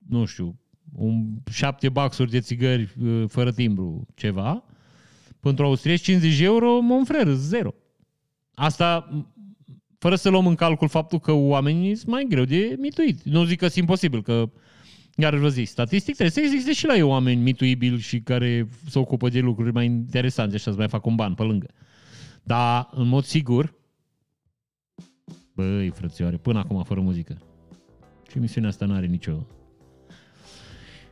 nu știu, un șapte baxuri de țigări fără timbru, ceva, pentru austrieci 50 de euro, mă frere, zero. Asta fără să luăm în calcul faptul că oamenii sunt mai greu de mituit. Nu zic că sunt imposibil, că iar vă zic, statistic trebuie să existe și la ei oameni mituibili și care se ocupă de lucruri mai interesante și să mai fac un ban pe lângă. Dar, în mod sigur, băi, frățioare, până acum fără muzică. Și emisiunea asta nu are nicio...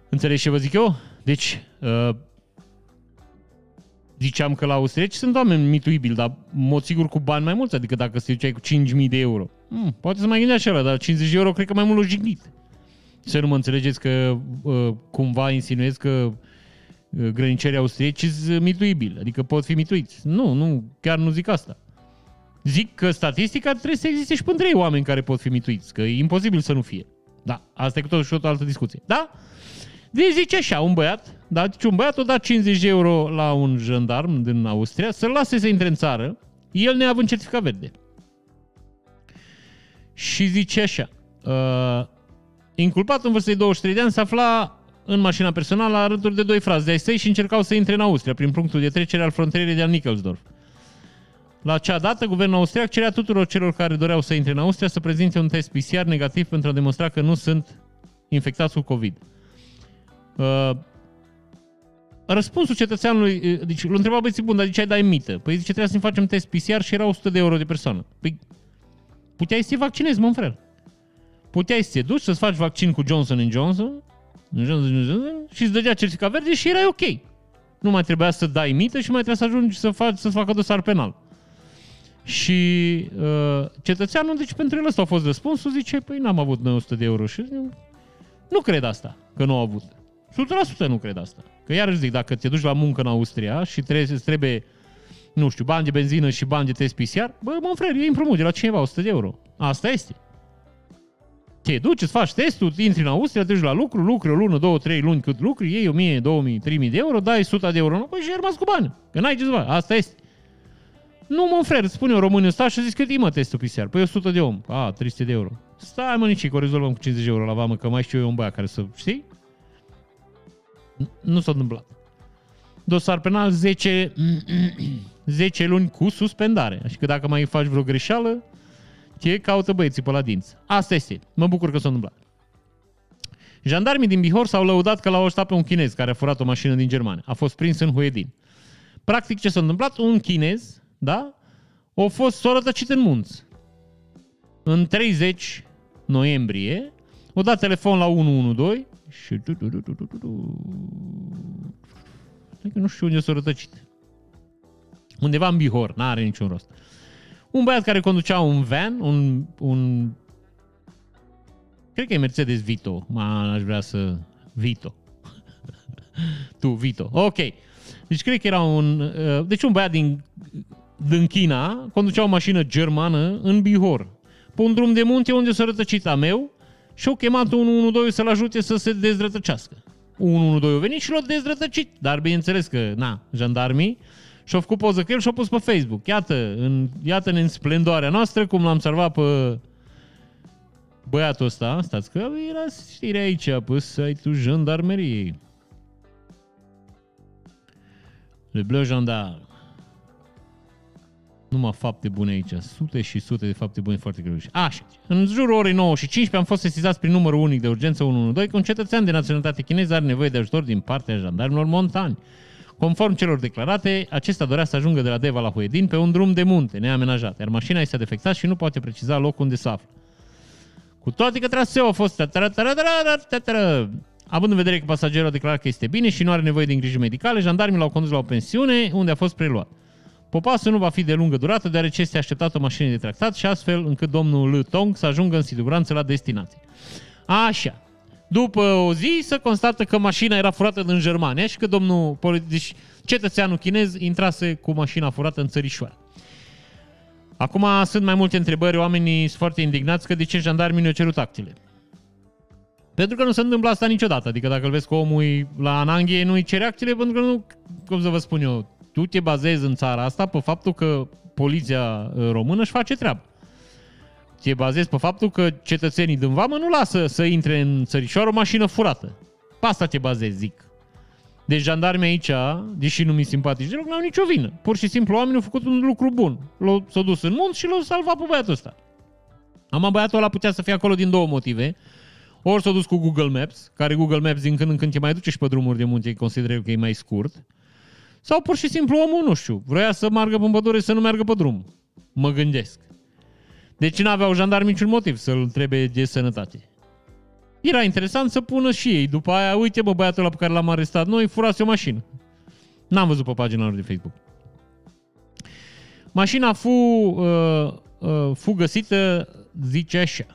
Înțelegi ce vă zic eu? Deci, uh, ziceam că la austrieci sunt oameni mituibili, dar în mod sigur cu bani mai mulți, adică dacă se duceai cu 5.000 de euro. Hmm, poate să mai gândești așa, dar 50 de euro cred că mai mult l jignit. Să nu mă înțelegeți că uh, cumva insinuez că uh, grănicerii austrieci sunt mituibili, adică pot fi mituiți. Nu, nu, chiar nu zic asta. Zic că statistica trebuie să existe și pentru ei oameni care pot fi mituiți, că e imposibil să nu fie. Da, asta e cu tot și o altă discuție. Da? De zice așa, un băiat, da, deci un băiat o dat 50 de euro la un jandarm din Austria să-l lase să intre în țară, el neavând certificat verde. Și zice așa, uh, Inculpat în vârstă de 23 de ani se afla în mașina personală alături de doi frați de ai săi și încercau să intre în Austria prin punctul de trecere al frontierei de al Nickelsdorf. La acea dată, guvernul austriac cerea tuturor celor care doreau să intre în Austria să prezinte un test PCR negativ pentru a demonstra că nu sunt infectați cu COVID. Uh, răspunsul cetățeanului, uh, deci îl întreba băieții, bun, dar de ce ai dai mită? Păi zice, trebuia să-mi facem test PCR și era 100 de euro de persoană. Păi, puteai să-i vaccinezi, mă, frate puteai să te duci să-ți faci vaccin cu Johnson Johnson, Johnson Johnson și îți dădea certificat verde și erai ok. Nu mai trebuia să dai mită și mai trebuia să ajungi să faci, să facă dosar penal. Și uh, cetățeanul, deci pentru el ăsta a fost răspunsul, zice, păi n-am avut 900 de euro și nu, nu cred asta, că nu au avut. 100% nu cred asta. Că iarăși zic, dacă te duci la muncă în Austria și trebuie, trebuie nu știu, bani de benzină și bani de test PCR, bă, mă, frere, e împrumut de la cineva 100 de euro. Asta este. Te duci, îți faci testul, intri în Austria, te duci la lucru, lucri o lună, două, trei luni cât lucri, iei 1000, 2000, 3000 de euro, dai 100 de euro, nu, păi și ai rămas cu bani, că n-ai ce să faci, asta este. Nu, mă, frere, spune eu român ăsta și zic cât e, mă, testul PCR? Păi 100 de om. A, 300 de euro. Stai, mă, nici, că o rezolvăm cu 50 de euro la vamă, că mai știu eu un băiat care să, știi? Nu s-a întâmplat. Dosar penal 10, 10 luni cu suspendare. Așa că dacă mai faci vreo greșeală, ce caută băieții pe la dinți. Asta este. Mă bucur că s-a întâmplat. Jandarmii din Bihor s-au lăudat că l-au ajutat pe un chinez care a furat o mașină din Germania. A fost prins în Huedin. Practic ce s-a întâmplat? Un chinez, da? A fost s-a rătăcit în munți. În 30 noiembrie, o dat telefon la 112 și... Adică nu știu unde s-a rătăcit. Undeva în Bihor, n-are niciun rost. Un băiat care conducea un van, un, un cred că e Mercedes Vito, mă, aș vrea să... Vito. tu, Vito. Ok. Deci cred că era un... Uh, deci un băiat din, din China conducea o mașină germană în Bihor. Pe un drum de munte unde s-a rătăcit a meu și au chemat 112 să-l ajute să se dezrătăcească. 112 a venit și l-a dezrătăcit. Dar bineînțeles că, na, jandarmii și-au făcut poză cu el și au pus pe Facebook. Iată, în, iată-ne în splendoarea noastră cum l-am salvat pe băiatul ăsta. Stați că era știre aici pe site-ul jandarmeriei. Le Bleu Gendarme. Numai fapte bune aici. Sute și sute de fapte bune foarte greu. Așa. În jurul orei 9 și 15 am fost sesizați prin numărul unic de urgență 112 că un cetățean de naționalitate chineză are nevoie de ajutor din partea jandarmilor montani. Conform celor declarate, acesta dorea să ajungă de la Deva la Huedin pe un drum de munte neamenajat, iar mașina este defectat și nu poate preciza locul unde se află. Cu toate că traseul a fost... Având în vedere că pasagerul a declarat că este bine și nu are nevoie de îngrijiri medicale, jandarmii l-au condus la o pensiune unde a fost preluat. Popasul nu va fi de lungă durată, deoarece este așteptat o mașină de tractat și astfel încât domnul L. Tong să ajungă în siguranță la destinație. Așa. După o zi se constată că mașina era furată din Germania și că domnul deci, cetățeanul chinez intrase cu mașina furată în țărișoară. Acum sunt mai multe întrebări, oamenii sunt foarte indignați că de ce jandarmii ne-au cerut actele. Pentru că nu se întâmplă asta niciodată. Adică dacă îl vezi că omul la ananghe, nu-i cere actele pentru că nu, cum să vă spun eu, tu te bazezi în țara asta pe faptul că poliția uh, română își face treaba. Te bazezi pe faptul că cetățenii din vamă nu lasă să intre în țărișoară o mașină furată. Pe asta te bazezi, zic. Deci jandarmii aici, deși nu mi simpatici deloc, n-au nicio vină. Pur și simplu oamenii au făcut un lucru bun. L-au, s-au dus în munți și l-au salvat pe băiatul ăsta. Am băiatul ăla putea să fie acolo din două motive. Ori s-a dus cu Google Maps, care Google Maps din când în când te mai duce și pe drumuri de munte, consider că e mai scurt. Sau pur și simplu omul, nu știu, vrea să meargă pe pădure să nu meargă pe drum. Mă gândesc. Deci nu aveau jandarmi niciun motiv să-l întrebe de sănătate. Era interesant să pună și ei. După aia, uite bă, băiatul ăla pe care l-am arestat noi, furase o mașină. N-am văzut pe pagina lor de Facebook. Mașina fu, uh, uh, fu găsită, zice așa.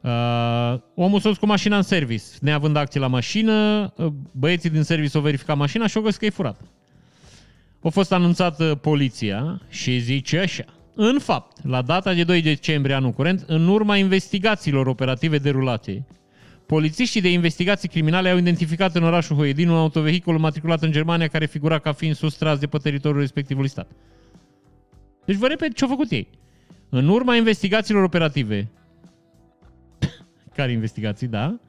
Uh, omul s-a cu mașina în service, neavând acții la mașină, uh, băieții din service au verificat mașina și au găsit că e furată. A fost anunțată poliția și zice așa. În fapt, la data de 2 decembrie anul curent, în urma investigațiilor operative derulate, polițiștii de investigații criminale au identificat în orașul Hoedin un autovehicul matriculat în Germania care figura ca fiind sustras de pe teritoriul respectivului stat. Deci vă repet ce au făcut ei. În urma investigațiilor operative, care investigații, da,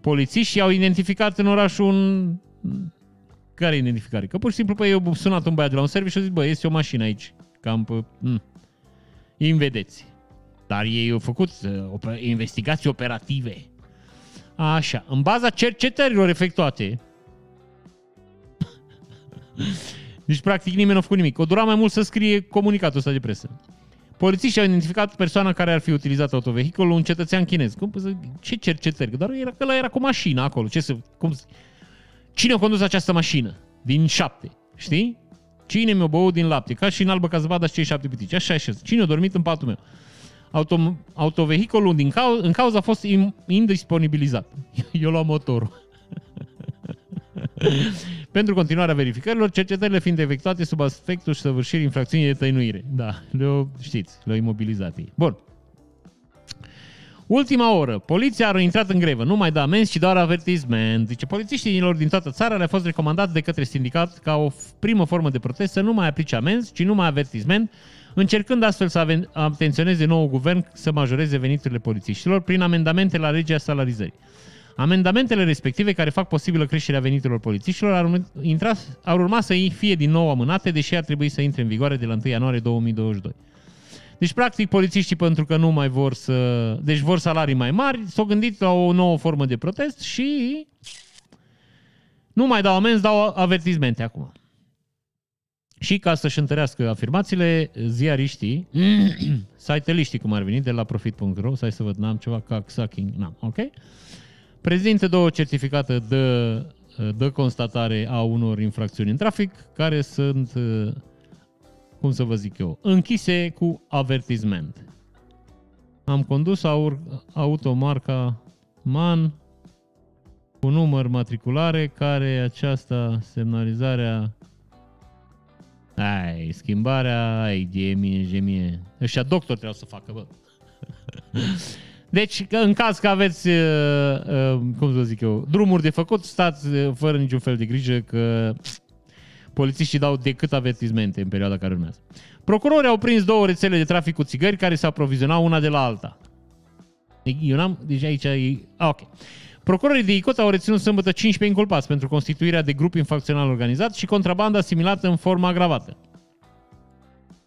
polițiștii au identificat în orașul un... Care identificare? Că pur și simplu pe ei au sunat un băiat de la un serviciu și au zis, bă, este o mașină aici. Cam pe... Mm în vedeți. Dar ei au făcut uh, investigații operative. Așa, în baza cercetărilor efectuate, deci practic nimeni nu a făcut nimic. O dura mai mult să scrie comunicatul ăsta de presă. Polițiștii au identificat persoana care ar fi utilizat autovehiculul, un cetățean chinez. Cum, ce cercetări? Dar era că era cu mașina acolo. Ce să, cum, cine a condus această mașină? Din șapte. Știi? Cine mi-a băut din lapte? Ca și în albă ca zăpada și cei șapte pitici. Așa și Cine a dormit în patul meu? Auto, autovehiculul din cau- în cauză a fost indisponibilizat. Eu luam motorul. Pentru continuarea verificărilor, cercetările fiind efectuate sub aspectul și săvârșirii infracțiunii de tăinuire. Da, le știți, le-au imobilizat ei. Bun. Ultima oră. Poliția a intrat în grevă. Nu mai da amenzi, ci doar avertisment. Zice, polițiștilor din toată țara le-a fost recomandat de către sindicat ca o primă formă de protest să nu mai aplice amenzi, ci numai avertisment, încercând astfel să atenționeze nou guvern să majoreze veniturile polițiștilor prin amendamente la legea salarizării. Amendamentele respective, care fac posibilă creșterea veniturilor polițiștilor, ar, intra, ar urma să fie din nou amânate, deși ar trebui să intre în vigoare de la 1 ianuarie 2022. Deci, practic, polițiștii, pentru că nu mai vor să... Deci vor salarii mai mari, s-au gândit la o nouă formă de protest și nu mai dau amenzi, dau avertizmente acum. Și ca să-și întărească afirmațiile, ziariștii, site cum ar veni, de la profit.ro, să să văd, n-am ceva ca sucking, n-am, ok? Prezintă două certificate de, de constatare a unor infracțiuni în trafic, care sunt, cum să vă zic eu, închise cu avertizment. Am condus aur, automarca MAN cu număr matriculare care aceasta semnalizarea ai, schimbarea, ai, gemie, gemie. Ăștia doctor trebuie să facă, bă. Deci, în caz că aveți, uh, uh, cum să zic eu, drumuri de făcut, stați uh, fără niciun fel de grijă că polițiștii dau decât avertizmente în perioada care urmează. Procurorii au prins două rețele de trafic cu țigări care se aprovizionau una de la alta. Eu n-am, deci aici e... Ah, ok. Procurorii de ICOT au reținut sâmbătă 15 inculpați pentru constituirea de grup infracțional organizat și contrabanda asimilată în formă agravată.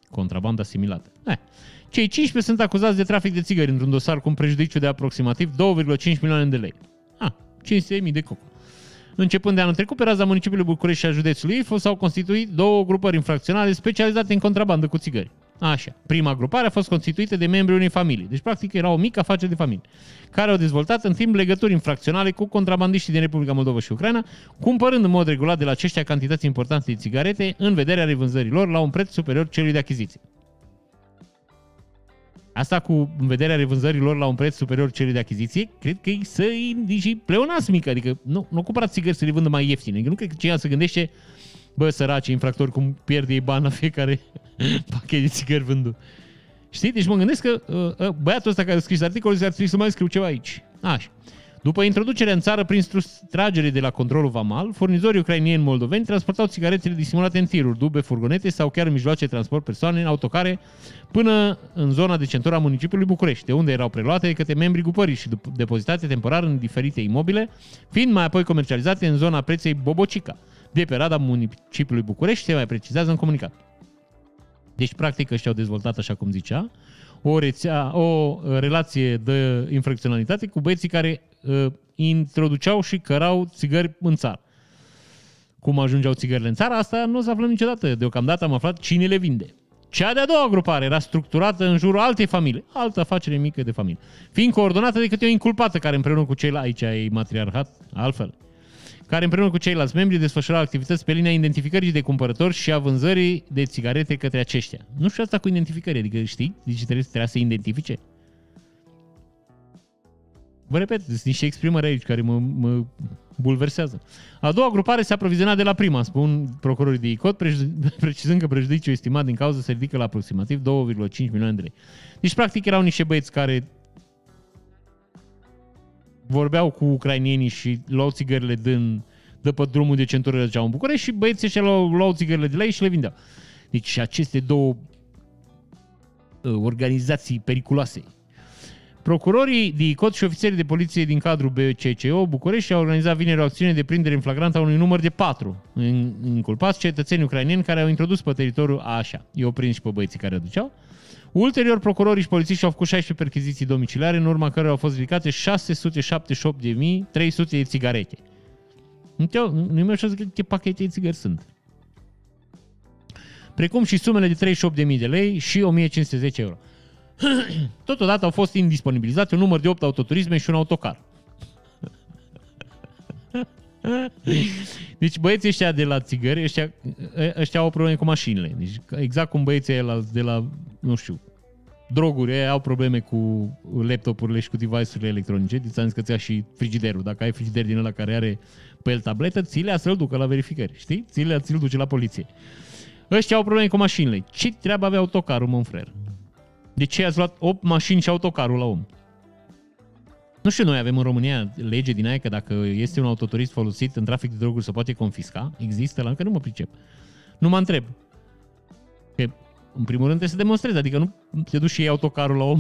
Contrabanda asimilată. Eh. Cei 15 sunt acuzați de trafic de țigări într-un dosar cu un prejudiciu de aproximativ 2,5 milioane de lei. Ah, 500.000 de coco. Începând de anul trecut, pe raza municipiului București și a județului Ilfov s-au constituit două grupări infracționale specializate în contrabandă cu țigări. Așa. Prima grupare a fost constituită de membrii unei familii. Deci, practic, era o mică afacere de familie, care au dezvoltat în timp legături infracționale cu contrabandiștii din Republica Moldova și Ucraina, cumpărând în mod regulat de la aceștia cantități importante de țigarete în vederea revânzării lor la un preț superior celui de achiziție. Asta cu în vederea revânzării lor la un preț superior celui de achiziție, cred că e să și pleonați mică, adică nu, nu cumpărați țigări să le vândă mai ieftine. Nu cred că cineva se gândește, bă, săraci, infractori, cum pierde ei bani la fiecare pachet de țigări vândut. Știi? Deci mă gândesc că uh, uh, băiatul ăsta care a scris articolul ar trebui să mai scriu ceva aici. Așa. După introducerea în țară prin tragere de la controlul vamal, furnizorii ucrainieni moldoveni transportau țigaretele disimulate în tiruri, dube, furgonete sau chiar în mijloace de transport persoane în autocare până în zona de centură a municipiului București, de unde erau preluate de către membrii gupării și depozitate temporar în diferite imobile, fiind mai apoi comercializate în zona preței Bobocica, de pe rada municipiului București, se mai precizează în comunicat. Deci, practic, ăștia au dezvoltat, așa cum zicea, o, rețea, o relație de infracționalitate cu băieții care uh, introduceau și cărau țigări în țară. Cum ajungeau țigările în țară, asta nu o să aflăm niciodată. Deocamdată am aflat cine le vinde. Cea de-a doua grupare era structurată în jurul altei familii, altă afacere mică de familie, fiind coordonată de câte o inculpată care împreună cu ceilalți, aici e matriarhat, altfel, care împreună cu ceilalți membri desfășura activități pe linia identificării de cumpărători și a vânzării de țigarete către aceștia. Nu știu asta cu identificări, adică știi, deci trebuie, trebuie să identifice. Vă repet, sunt niște exprimări aici care mă, mă bulversează. A doua grupare se aproviziona de la prima, spun procurorii de ICOT, precizând că prejudiciul estimat din cauză se ridică la aproximativ 2,5 milioane de lei. Deci, practic, erau niște băieți care vorbeau cu ucrainienii și luau țigările din, de pe drumul de centură de în București și băieții ăștia luau, luau țigările de la ei și le vindeau. Deci aceste două uh, organizații periculoase. Procurorii de ICOT și ofițerii de poliție din cadrul BCCO București au organizat vineri o acțiune de prindere în flagrant a unui număr de patru inculpați cetățeni ucraineni care au introdus pe teritoriul așa. Eu prins și pe băieții care aduceau. Ulterior, procurorii și polițiștii au făcut 16 perchiziții domiciliare, în urma cărora au fost ridicate 678.300 de țigarete. Nu mi așa ce pachete de țigări sunt. Precum și sumele de 38.000 de lei și 1.510 euro. Totodată au fost indisponibilizate un număr de 8 autoturisme și un autocar. Deci băieții ăștia de la țigări, ăștia, ăștia au probleme cu mașinile. Deci exact cum băieții la, de la, nu știu, droguri, au probleme cu laptopurile și cu device-urile electronice. Deci am zis că ți și frigiderul. Dacă ai frigider din ăla care are pe el tabletă, ți le să-l ducă la verificări, știi? Ți le ți-l duce la poliție. Ăștia au probleme cu mașinile. Ce treabă avea autocarul, mă, frere? De ce ați luat 8 mașini și autocarul la om? Nu știu, noi avem în România lege din aia că dacă este un autoturist folosit în trafic de droguri se poate confisca. Există la încă nu mă pricep. Nu mă întreb. Că, în primul rând trebuie să demonstrezi, adică nu te duci și iei autocarul la om.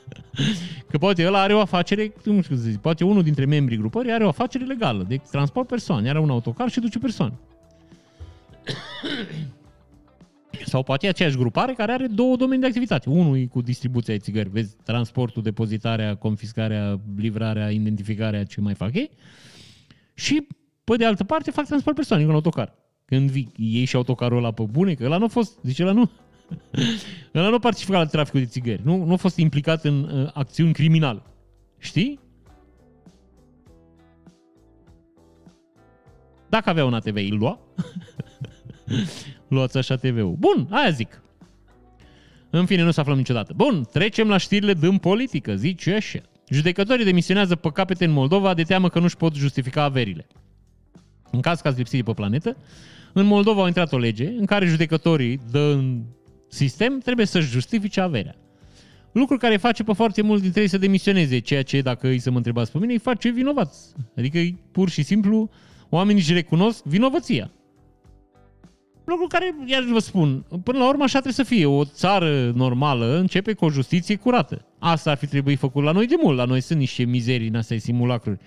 că poate ăla are o afacere, nu știu zic, poate unul dintre membrii grupării are o afacere legală de transport persoane, are un autocar și duce persoane. Sau poate e aceeași grupare care are două domenii de activitate. Unul e cu distribuția de țigări, vezi, transportul, depozitarea, confiscarea, livrarea, identificarea, ce mai fac ei. Și, pe de altă parte, fac transport persoane în autocar. Când vii, iei și autocarul ăla pe bune, că ăla nu a fost, zice ăla nu. ăla nu a participat la traficul de țigări, nu, nu a fost implicat în uh, acțiuni criminale. Știi? Dacă avea un ATV, îl lua. Luați așa TV-ul. Bun, aia zic. În fine, nu să aflăm niciodată. Bun, trecem la știrile din politică, zice așa. Judecătorii demisionează pe capete în Moldova de teamă că nu-și pot justifica averile. În caz că ați lipsit pe planetă, în Moldova a intrat o lege în care judecătorii din sistem trebuie să-și justifice averea. Lucru care face pe foarte mulți dintre ei să demisioneze, ceea ce, dacă îi să mă întrebați pe mine, îi face vinovați. Adică pur și simplu oamenii își recunosc vinovăția. Lucru care, iar vă spun, până la urmă așa trebuie să fie. O țară normală începe cu o justiție curată. Asta ar fi trebuit făcut la noi de mult. La noi sunt niște mizerii în astea simulacruri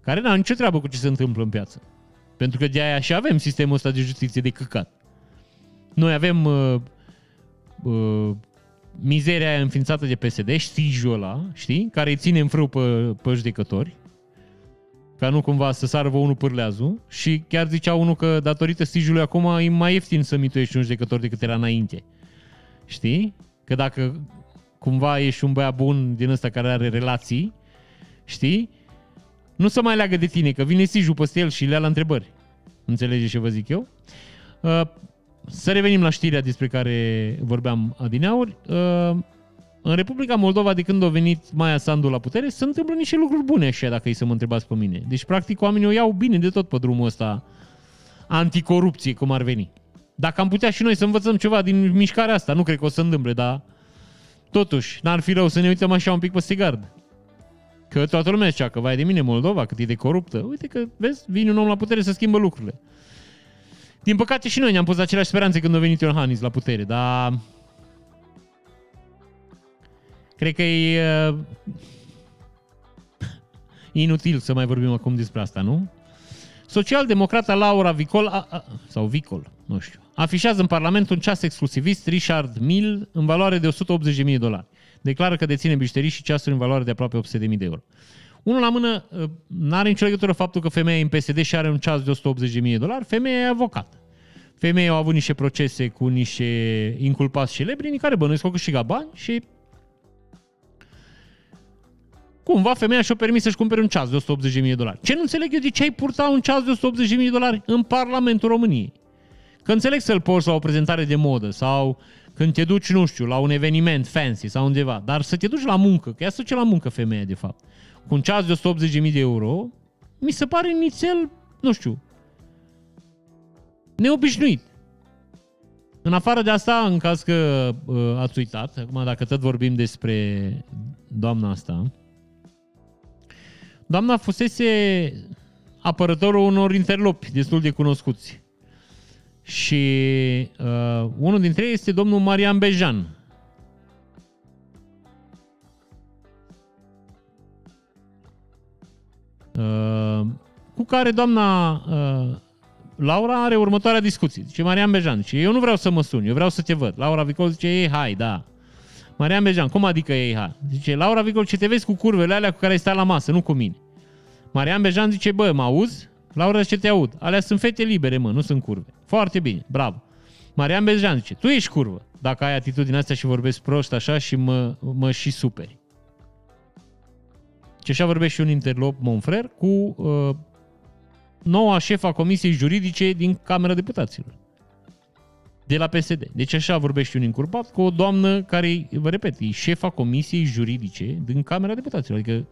care n-au nicio treabă cu ce se întâmplă în piață. Pentru că de aia și avem sistemul ăsta de justiție de căcat. Noi avem uh, uh, mizeria aia înființată de PSD, știjul ăla, știi? Care îi ține în frâu pe, pe judecători, ca nu cumva să sară unul pârleazul și chiar zicea unul că datorită stijului acum e mai ieftin să mituiești un judecător decât era înainte. Știi? Că dacă cumva ești un băiat bun din ăsta care are relații, știi? Nu se mai leagă de tine, că vine stijul peste el și le ia la întrebări. Înțelegeți ce vă zic eu? Uh, să revenim la știrea despre care vorbeam adineauri. Uh, în Republica Moldova, de când a venit Maia Sandu la putere, se întâmplă niște lucruri bune așa, dacă îi să mă întrebați pe mine. Deci, practic, oamenii o iau bine de tot pe drumul ăsta anticorupție, cum ar veni. Dacă am putea și noi să învățăm ceva din mișcarea asta, nu cred că o să se întâmple, dar totuși, n-ar fi rău să ne uităm așa un pic pe gard. Că toată lumea zicea că vai de mine Moldova, cât e de coruptă. Uite că, vezi, vine un om la putere să schimbă lucrurile. Din păcate și noi ne-am pus aceleași speranțe când a venit Iohannis la putere, dar Cred că e uh, inutil să mai vorbim acum despre asta, nu? Socialdemocrata Laura Vicol, a, a, sau Vicol, nu știu, afișează în Parlament un ceas exclusivist Richard Mill în valoare de 180.000 de dolari. Declară că deține bijuterii și ceasuri în valoare de aproape 800.000 de euro. Unul la mână, uh, nu are nicio legătură faptul că femeia e în PSD și are un ceas de 180.000 de dolari, femeia e avocat. Femeia au avut niște procese cu niște inculpați celebri în care bănuiesc că au câștigat bani și Cumva femeia și-a permis să-și cumpere un ceas de 180.000 de dolari. Ce nu înțeleg eu de ce ai purta un ceas de 180.000 de dolari în Parlamentul României? Că înțeleg să-l porți la o prezentare de modă sau când te duci, nu știu, la un eveniment fancy sau undeva, dar să te duci la muncă, că ea se duce la muncă femeia, de fapt, cu un ceas de 180.000 de euro, mi se pare nițel, nu știu, neobișnuit. În afară de asta, în caz că uh, ați uitat, acum dacă tot vorbim despre doamna asta, Doamna fusese apărătorul unor interlopi destul de cunoscuți. Și uh, unul dintre ei este domnul Marian Bejan. Uh, cu care doamna uh, Laura are următoarea discuție. Zice Marian Bejan, zice, eu nu vreau să mă sun, eu vreau să te văd. Laura Vicol zice, ei, hai, da. Marian Bejan, cum adică ei ha? Zice, Laura Vigol, ce te vezi cu curvele alea cu care ai stat la masă, nu cu mine. Marian Bejan zice, bă, mă auzi? Laura zice, te aud. Alea sunt fete libere, mă, nu sunt curve. Foarte bine, bravo. Marian Bejan zice, tu ești curvă. Dacă ai atitudinea asta și vorbești prost așa și mă, mă și superi. Și așa vorbește și un interlop Monfrer cu uh, noua șefa Comisiei Juridice din Camera Deputaților de la PSD. Deci așa vorbește un incurpat cu o doamnă care, vă repet, e șefa Comisiei Juridice din Camera Deputaților. Adică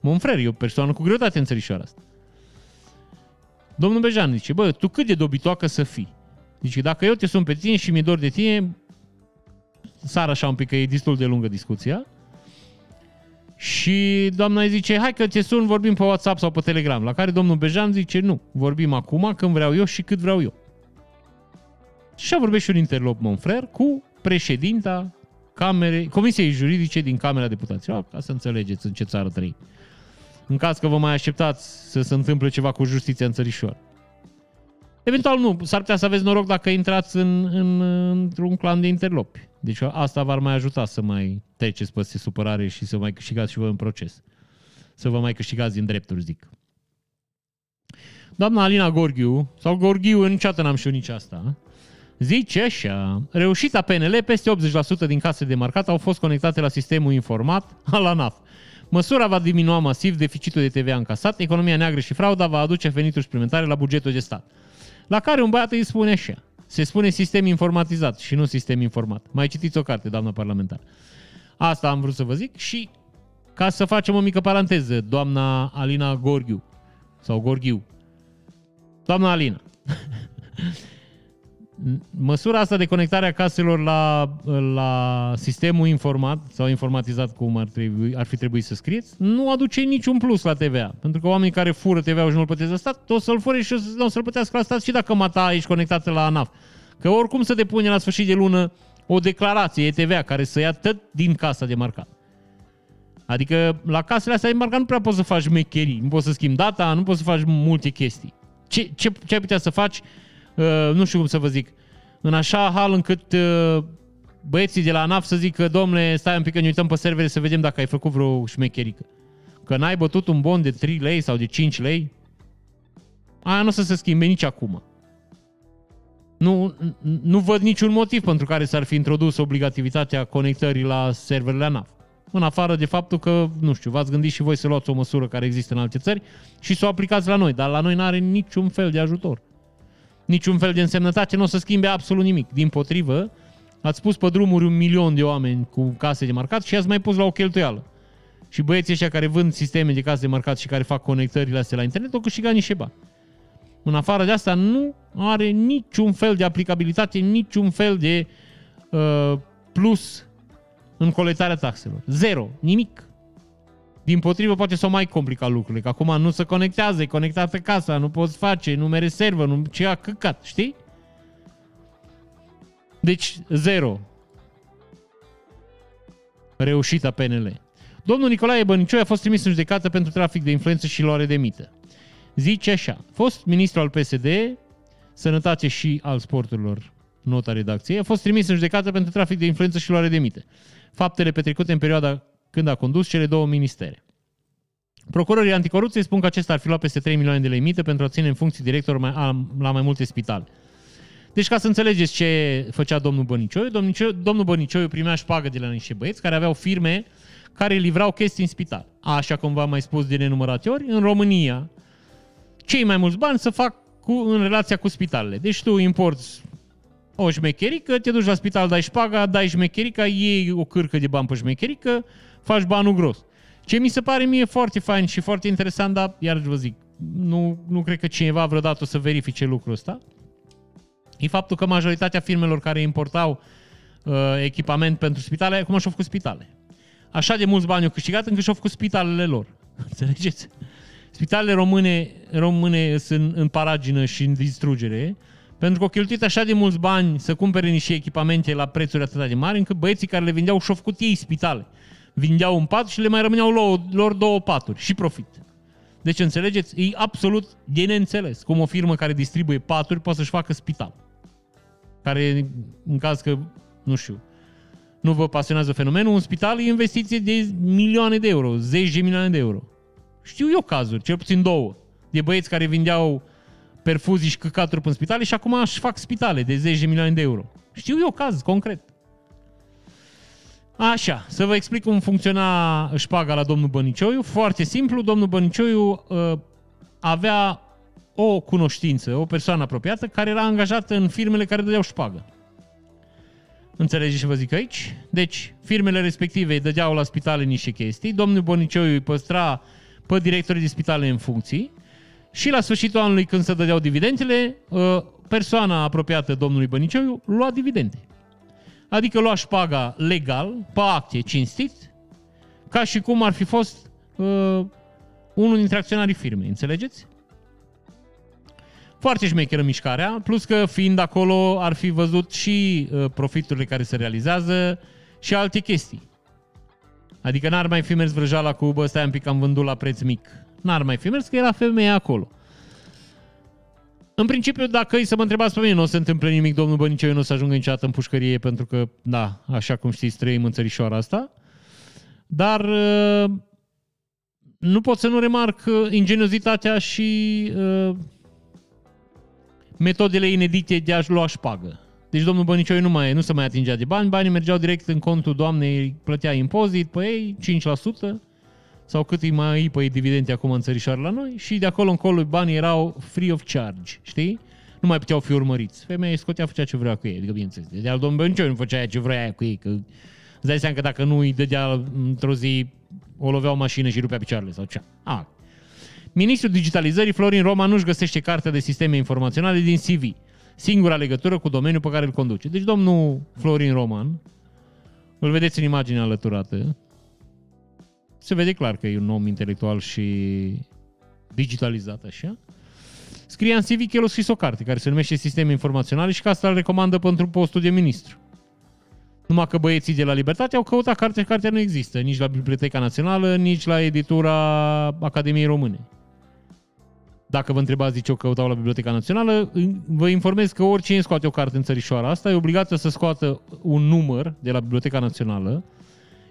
Monfrer e o persoană cu greutate în țărișoara asta. Domnul Bejan zice, bă, tu cât de dobitoacă să fii? Zice, dacă eu te sun pe tine și mi-e dor de tine, sar așa un pic, că e destul de lungă discuția. Și doamna îi zice, hai că te sun, vorbim pe WhatsApp sau pe Telegram. La care domnul Bejan zice, nu, vorbim acum când vreau eu și cât vreau eu. Și așa vorbește un interlop Monfrer cu președinta Camere, Comisiei Juridice din Camera Deputaților, ca să înțelegeți în ce țară trăim. În caz că vă mai așteptați să se întâmple ceva cu justiția în țărișor. Eventual nu, s-ar putea să aveți noroc dacă intrați în, în, într-un clan de interlopi. Deci asta v-ar mai ajuta să mai treceți peste supărare și să mai câștigați și vă în proces. Să vă mai câștigați din drepturi, zic. Doamna Alina Gorghiu, sau Gorghiu, niciodată n-am știut nici asta, zice așa, reușita PNL, peste 80% din case de marcat au fost conectate la sistemul informat al ANAF. Măsura va diminua masiv deficitul de TVA încasat, economia neagră și frauda va aduce venituri suplimentare la bugetul de stat. La care un băiat îi spune așa, se spune sistem informatizat și nu sistem informat. Mai citiți o carte, doamnă parlamentar. Asta am vrut să vă zic și ca să facem o mică paranteză, doamna Alina Gorghiu, sau Gorghiu, doamna Alina, măsura asta de conectare a caselor la, la sistemul informat sau informatizat, cum ar, trebui, ar fi trebuit să scrieți, nu aduce niciun plus la TVA. Pentru că oamenii care fură TVA-ul și nu-l plătesc la stat, o să-l fure și nu o să-l plătească la stat și dacă mata ești conectată la ANAF. Că oricum să depune la sfârșit de lună o declarație TVA care să ia tot din casa de marcat. Adică la casele astea de marcat nu prea poți să faci mecherii, nu poți să schimbi data, nu poți să faci multe chestii. Ce, ce, ce ai putea să faci? Uh, nu știu cum să vă zic, în așa hal încât uh, băieții de la ANAF să zică, domnule, stai un pic că ne uităm pe servere să vedem dacă ai făcut vreo șmecherică. Că n-ai bătut un bon de 3 lei sau de 5 lei, aia nu o să se schimbe nici acum. Nu, nu văd niciun motiv pentru care s-ar fi introdus obligativitatea conectării la serverele ANAF. În afară de faptul că, nu știu, v-ați gândit și voi să luați o măsură care există în alte țări și să o aplicați la noi, dar la noi nu are niciun fel de ajutor niciun fel de însemnătate, nu o să schimbe absolut nimic. Din potrivă, ați pus pe drumuri un milion de oameni cu case de marcat și ați mai pus la o cheltuială. Și băieții ăștia care vând sisteme de case de marcat și care fac conectările astea la internet au câștigat niște bani. În afară de asta nu are niciun fel de aplicabilitate, niciun fel de uh, plus în colectarea taxelor. Zero. Nimic. Din potrivă, poate să mai complica lucrurile, că acum nu se conectează, e conectată casa, nu poți face, nu mere server, nu ce a căcat, știi? Deci, zero. Reușita PNL. Domnul Nicolae Bănicioi a fost trimis în judecată pentru trafic de influență și luare de mită. Zice așa, fost ministru al PSD, Sănătate și al Sporturilor, nota redacției, a fost trimis în judecată pentru trafic de influență și luare de mită. Faptele petrecute în perioada când a condus cele două ministere. Procurorii anticorupție spun că acesta ar fi luat peste 3 milioane de lei mită pentru a ține în funcție director mai, la mai multe spitale. Deci ca să înțelegeți ce făcea domnul Bănicioiu, domnul Bănicioiu primea șpagă de la niște băieți care aveau firme care livrau chestii în spital. Așa cum v-am mai spus de nenumărate ori, în România cei mai mulți bani să fac cu, în relația cu spitalele. Deci tu importi o șmecherică, te duci la spital, dai șpaga, dai șmecherica, iei o cârcă de bani pe șmecherică, faci banul gros. Ce mi se pare mie foarte fain și foarte interesant, dar iar vă zic, nu, nu cred că cineva vreodată o să verifice lucrul ăsta, e faptul că majoritatea firmelor care importau uh, echipament pentru spitale, acum și-au făcut spitale. Așa de mulți bani au câștigat încât și-au făcut spitalele lor. Înțelegeți? Spitalele române, române sunt în paragină și în distrugere, pentru că au cheltuit așa de mulți bani să cumpere niște echipamente la prețuri atât de mari, încât băieții care le vindeau și-au făcut ei spitale vindeau un pat și le mai rămâneau lor două paturi și profit. Deci înțelegeți, e absolut de neînțeles cum o firmă care distribuie paturi poate să-și facă spital. Care, în caz că, nu știu, nu vă pasionează fenomenul, un spital e investiție de milioane de euro, zeci de milioane de euro. Știu eu cazuri, cel puțin două, de băieți care vindeau perfuzii și căcaturi în spitale și acum își fac spitale de zeci de milioane de euro. Știu eu caz concret. Așa, să vă explic cum funcționa șpaga la domnul Bănicioiu. Foarte simplu, domnul Bănicioiu uh, avea o cunoștință, o persoană apropiată, care era angajată în firmele care dădeau șpagă. Înțelegeți ce vă zic aici? Deci, firmele respective îi dădeau la spitale niște chestii, domnul Bănicioiu îi păstra pe directorii de spitale în funcții și la sfârșitul anului, când se dădeau dividendele, uh, persoana apropiată domnului Bănicioiu lua dividende. Adică lua șpaga legal, pe acte, cinstit, ca și cum ar fi fost uh, unul dintre acționarii firmei, înțelegeți? Foarte șmecheră mișcarea, plus că fiind acolo ar fi văzut și uh, profiturile care se realizează și alte chestii. Adică n-ar mai fi mers vrăjala cu, bă, stai un pic, am vândut la preț mic. N-ar mai fi mers, că era femeia acolo. În principiu, dacă îi să mă întrebați pe mine, nu o să se întâmple nimic, domnul Băniceu nu o să ajungă niciodată în pușcărie, pentru că, da, așa cum știți, trăim în țărișoara asta. Dar uh, nu pot să nu remarc uh, ingeniozitatea și uh, metodele inedite de a-și lua șpagă. Deci domnul Bănicoi nu, mai, nu se mai atingea de bani, banii mergeau direct în contul doamnei, plătea impozit pe ei, 5%, sau cât îi mai îi pe dividende acum în țărișoară la noi, și de acolo încolo banii erau free of charge, știi? Nu mai puteau fi urmăriți. Femeia îi scotea, făcea ce vrea cu ei, adică bineînțeles. De al domnul Bănicoi nu făcea ce vrea cu ei, că îți dai seama că dacă nu îi dădea într-o zi, o lovea o mașină și rupea picioarele sau ce. Ah. Ministrul Digitalizării, Florin Roma, nu-și găsește cartea de sisteme informaționale din CV singura legătură cu domeniul pe care îl conduce. Deci domnul Florin Roman, îl vedeți în imagine alăturată, se vede clar că e un om intelectual și digitalizat așa. Scrie în CV că el a scris o carte care se numește Sisteme Informaționale și că asta îl recomandă pentru postul de ministru. Numai că băieții de la Libertate au căutat carte și cartea nu există, nici la Biblioteca Națională, nici la editura Academiei Române. Dacă vă întrebați de ce o căutau la Biblioteca Națională, vă informez că oricine scoate o carte în țărișoara asta e obligată să scoată un număr de la Biblioteca Națională,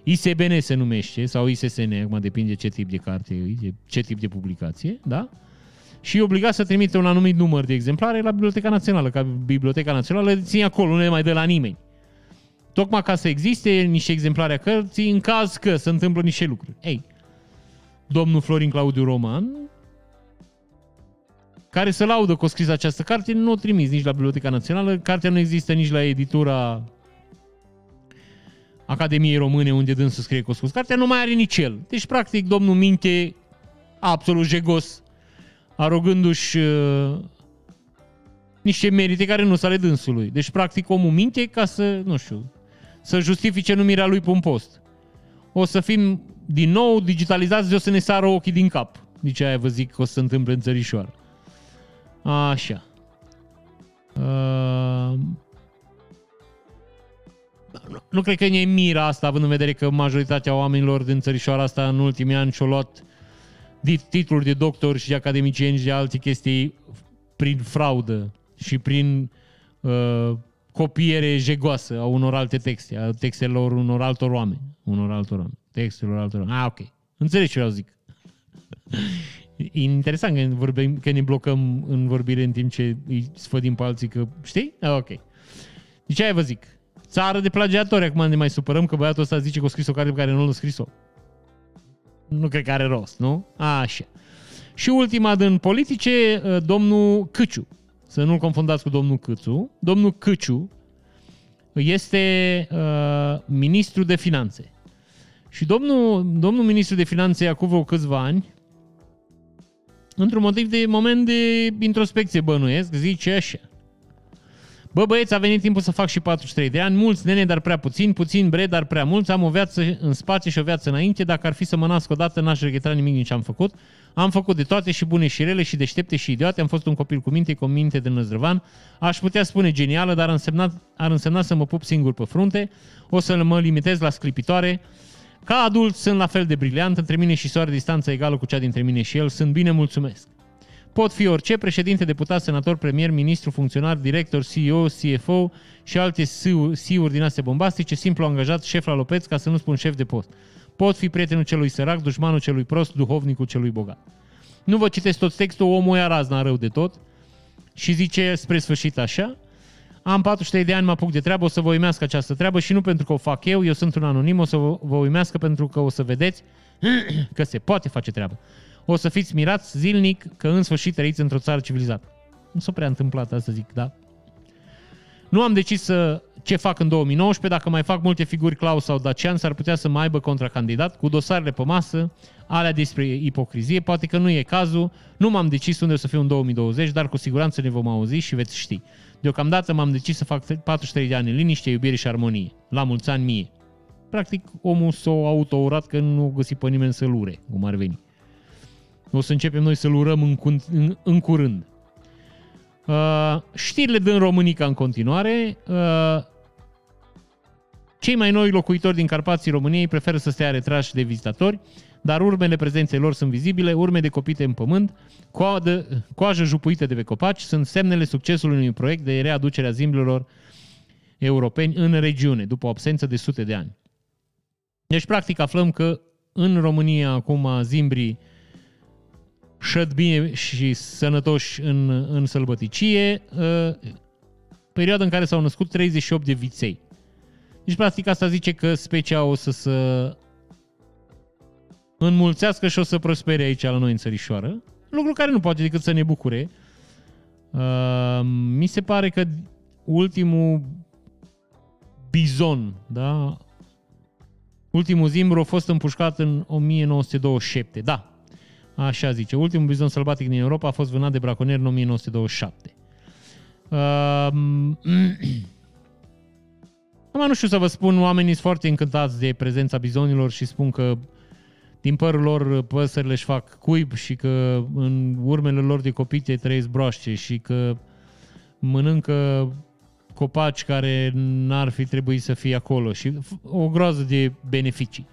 ISBN se numește, sau ISSN, acum depinde ce tip de carte e, ce tip de publicație, da? Și e obligat să trimite un anumit număr de exemplare la Biblioteca Națională, ca Biblioteca Națională le ține acolo, nu le mai dă la nimeni. Tocmai ca să existe niște exemplare a cărții în caz că se întâmplă niște lucruri. Ei, domnul Florin Claudiu Roman care să laudă că a scris această carte, nu o trimis nici la Biblioteca Națională, cartea nu există nici la editura Academiei Române, unde dânsul scrie că a scris cartea, nu mai are nici el. Deci, practic, domnul minte absolut jegos, arogându-și uh, niște merite care nu sunt ale dânsului. Deci, practic, omul minte ca să, nu știu, să justifice numirea lui pe un post. O să fim din nou digitalizați de o să ne sară ochii din cap. Nici aia vă zic că o să se întâmple în țărișoară. Așa. Uh... Nu, nu cred că e mira asta, având în vedere că majoritatea oamenilor din țărișoara asta în ultimii ani și-au luat titluri de doctor și de academicieni și de alte chestii prin fraudă și prin uh, copiere jegoasă a unor alte texte, a textelor unor altor oameni. Unor altor oameni. Textelor altor oameni. Ah, ok. Înțelegi ce vreau zic. E interesant că, vorbim, că ne blocăm în vorbire în timp ce îi sfădim pe alții că, știi? Ah, ok. Deci aia vă zic. Țară de plagiatori, acum ne mai supărăm că băiatul ăsta zice că a scris o carte pe care nu l-a scris-o. Nu cred că are rost, nu? Așa. Și ultima din politice, ă, domnul Câciu. Să nu-l confundați cu domnul Câțu. Domnul Câciu este uh, ministru de finanțe. Și domnul, domnul ministru de finanțe acum vreo câțiva ani într-un motiv de moment de introspecție bănuiesc, zice așa. Bă, băieți, a venit timpul să fac și 43 de ani, mulți nene, dar prea puțin, puțin bre, dar prea mulți, am o viață în spate și o viață înainte, dacă ar fi să mă nasc odată, n-aș regreta nimic din ce am făcut. Am făcut de toate și bune și rele și deștepte și idiote, am fost un copil cu minte, cu minte de năzdrăvan, aș putea spune genială, dar ar însemna, ar însemna să mă pup singur pe frunte, o să mă limitez la sclipitoare, ca adult sunt la fel de briliant, între mine și soare distanța egală cu cea dintre mine și el, sunt bine mulțumesc. Pot fi orice, președinte, deputat, senator, premier, ministru, funcționar, director, CEO, CFO și alte CEO-uri din astea bombastice, simplu angajat, șef la lopeț, ca să nu spun șef de post. Pot fi prietenul celui sărac, dușmanul celui prost, duhovnicul celui bogat. Nu vă citesc tot textul, omul e razna rău de tot și zice spre sfârșit așa, am 43 de ani, mă apuc de treabă, o să vă uimească această treabă și nu pentru că o fac eu, eu sunt un anonim, o să vă uimească pentru că o să vedeți că se poate face treabă. O să fiți mirați zilnic că în sfârșit trăiți într-o țară civilizată. Nu s-a prea întâmplat asta, zic, da? Nu am decis să ce fac în 2019, dacă mai fac multe figuri Claus sau Dacian, s-ar putea să mai aibă contracandidat cu dosarele pe masă, alea despre ipocrizie, poate că nu e cazul, nu m-am decis unde o să fiu în 2020, dar cu siguranță ne vom auzi și veți ști. Deocamdată m-am decis să fac 43 de ani în liniște, iubire și armonie. La mulți ani mie. Practic, omul s-a autourat că nu a găsit pe nimeni să-l ure, cum ar veni. O să începem noi să-l urăm în, în, în curând. Uh, știrile din Românica în continuare. Uh, Cei mai noi locuitori din Carpații României preferă să stea retrași de vizitatori, dar urmele prezenței lor sunt vizibile, urme de copite în pământ, coadă, coajă jupuită de pe copaci, sunt semnele succesului unui proiect de readucere a zimbilor europeni în regiune, după o absență de sute de ani. Deci, practic, aflăm că în România acum zimbrii șăd bine și sănătoși în, în sălbăticie, ă, perioada în care s-au născut 38 de viței. Deci, practic, asta zice că specia o să se înmulțească și o să prospere aici la noi în țărișoară. Lucru care nu poate decât să ne bucure. Uh, mi se pare că ultimul bizon, da? Ultimul zimbru a fost împușcat în 1927. Da, așa zice. Ultimul bizon sălbatic din Europa a fost vânat de braconieri în 1927. Uh, Acum nu știu să vă spun, oamenii sunt foarte încântați de prezența bizonilor și spun că din părul lor păsările își fac cuib și că în urmele lor de copite trăiesc broaște și că mănâncă copaci care n-ar fi trebuit să fie acolo și o groază de beneficii.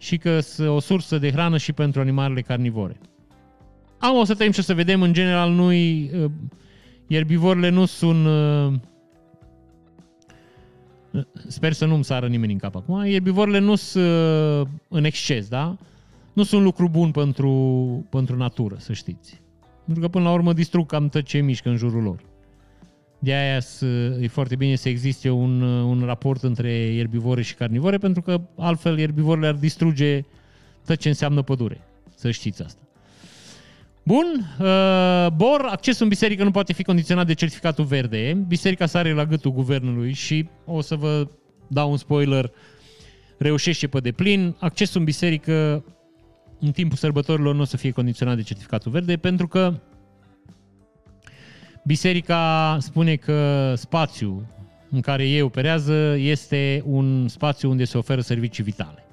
Și că sunt o sursă de hrană și pentru animalele carnivore. Am o să trăim și o să vedem, în general, nu ierbivorile nu sunt sper să nu-mi sară nimeni în cap acum, ierbivorile nu sunt uh, în exces, da? Nu sunt lucru bun pentru, pentru natură, să știți. Pentru că până la urmă distrug cam tot ce mișcă în jurul lor. De aia e foarte bine să existe un, uh, un raport între ierbivore și carnivore, pentru că altfel ierbivorile ar distruge tot ce înseamnă pădure. Să știți asta. Bun, uh, Bor, accesul în biserică nu poate fi condiționat de certificatul verde. Biserica sare la gâtul guvernului și o să vă dau un spoiler, reușește pe deplin. Accesul în biserică în timpul sărbătorilor nu o să fie condiționat de certificatul verde pentru că biserica spune că spațiul în care ei operează este un spațiu unde se oferă servicii vitale.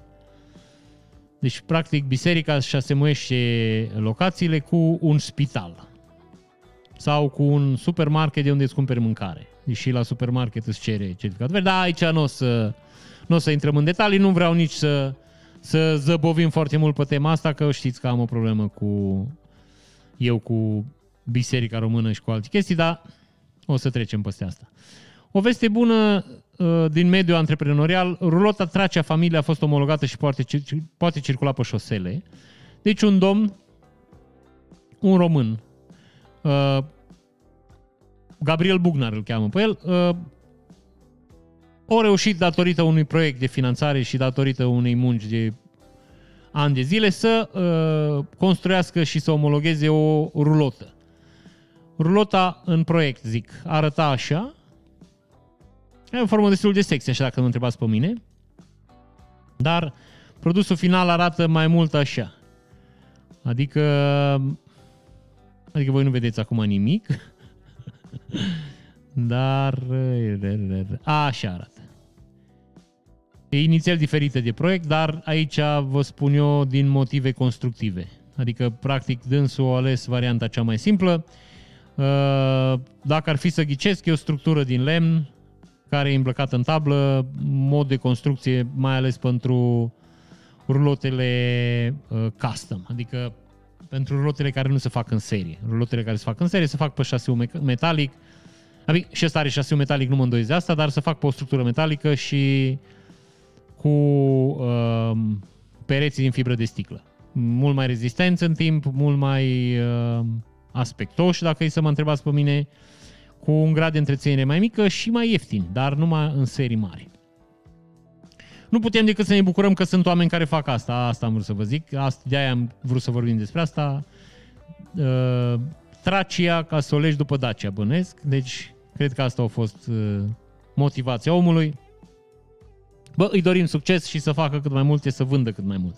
Deci, practic, biserica își asemuiește locațiile cu un spital sau cu un supermarket de unde îți cumperi mâncare. Deși la supermarket îți cere certificat verde. Da, aici nu o să, nu o să intrăm în detalii, nu vreau nici să, să zăbovim foarte mult pe tema asta, că știți că am o problemă cu eu cu biserica română și cu alte chestii, dar o să trecem peste asta. O veste bună uh, din mediul antreprenorial, rulota Tracea Familie a fost omologată și poate, poate circula pe șosele. Deci un domn, un român, uh, Gabriel Bugnar îl cheamă pe el, uh, o reușit datorită unui proiect de finanțare și datorită unei munci de ani de zile să construiască și să omologheze o rulotă. Rulota în proiect, zic, arăta așa, E o formă destul de sexy, așa dacă nu întrebați pe mine. Dar produsul final arată mai mult așa. Adică... Adică voi nu vedeți acum nimic. Dar... Așa arată. E inițial diferită de proiect, dar aici vă spun eu din motive constructive. Adică, practic, dânsul a ales varianta cea mai simplă. Dacă ar fi să ghicesc, e o structură din lemn, care e îmbrăcat în tablă, mod de construcție mai ales pentru rulotele uh, custom, adică pentru rulotele care nu se fac în serie. Rulotele care se fac în serie se fac pe șasiu metalic, adică și ăsta are șasiu metalic, nu mă îndoiesc de asta, dar se fac pe o structură metalică și cu uh, pereții din fibră de sticlă. Mult mai rezistenți în timp, mult mai uh, aspectoși, dacă e să mă întrebați pe mine, uh, cu un grad de întreținere mai mică și mai ieftin, dar numai în serii mari. Nu putem decât să ne bucurăm că sunt oameni care fac asta. Asta am vrut să vă zic. Asta, de-aia am vrut să vorbim despre asta. Uh, Tracia ca să o legi după Dacia, bănesc. Deci, cred că asta a fost uh, motivația omului. Bă, îi dorim succes și să facă cât mai multe, să vândă cât mai mult.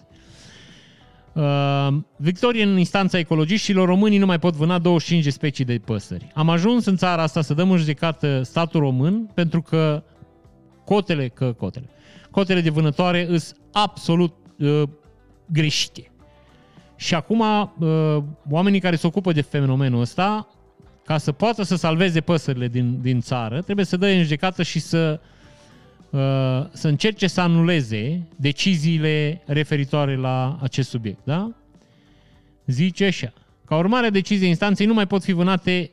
Uh, victorie în instanța ecologiștilor, românii nu mai pot vâna 25 de specii de păsări. Am ajuns în țara asta să dăm în judecată statul român pentru că cotele, că cotele, cotele de vânătoare sunt absolut uh, greșite. Și acum uh, oamenii care se ocupă de fenomenul ăsta, ca să poată să salveze păsările din, din țară, trebuie să dă în judecată și să uh, să încerce să anuleze deciziile referitoare la acest subiect. Da? Zice așa. Ca urmare a deciziei instanței nu mai pot fi vânate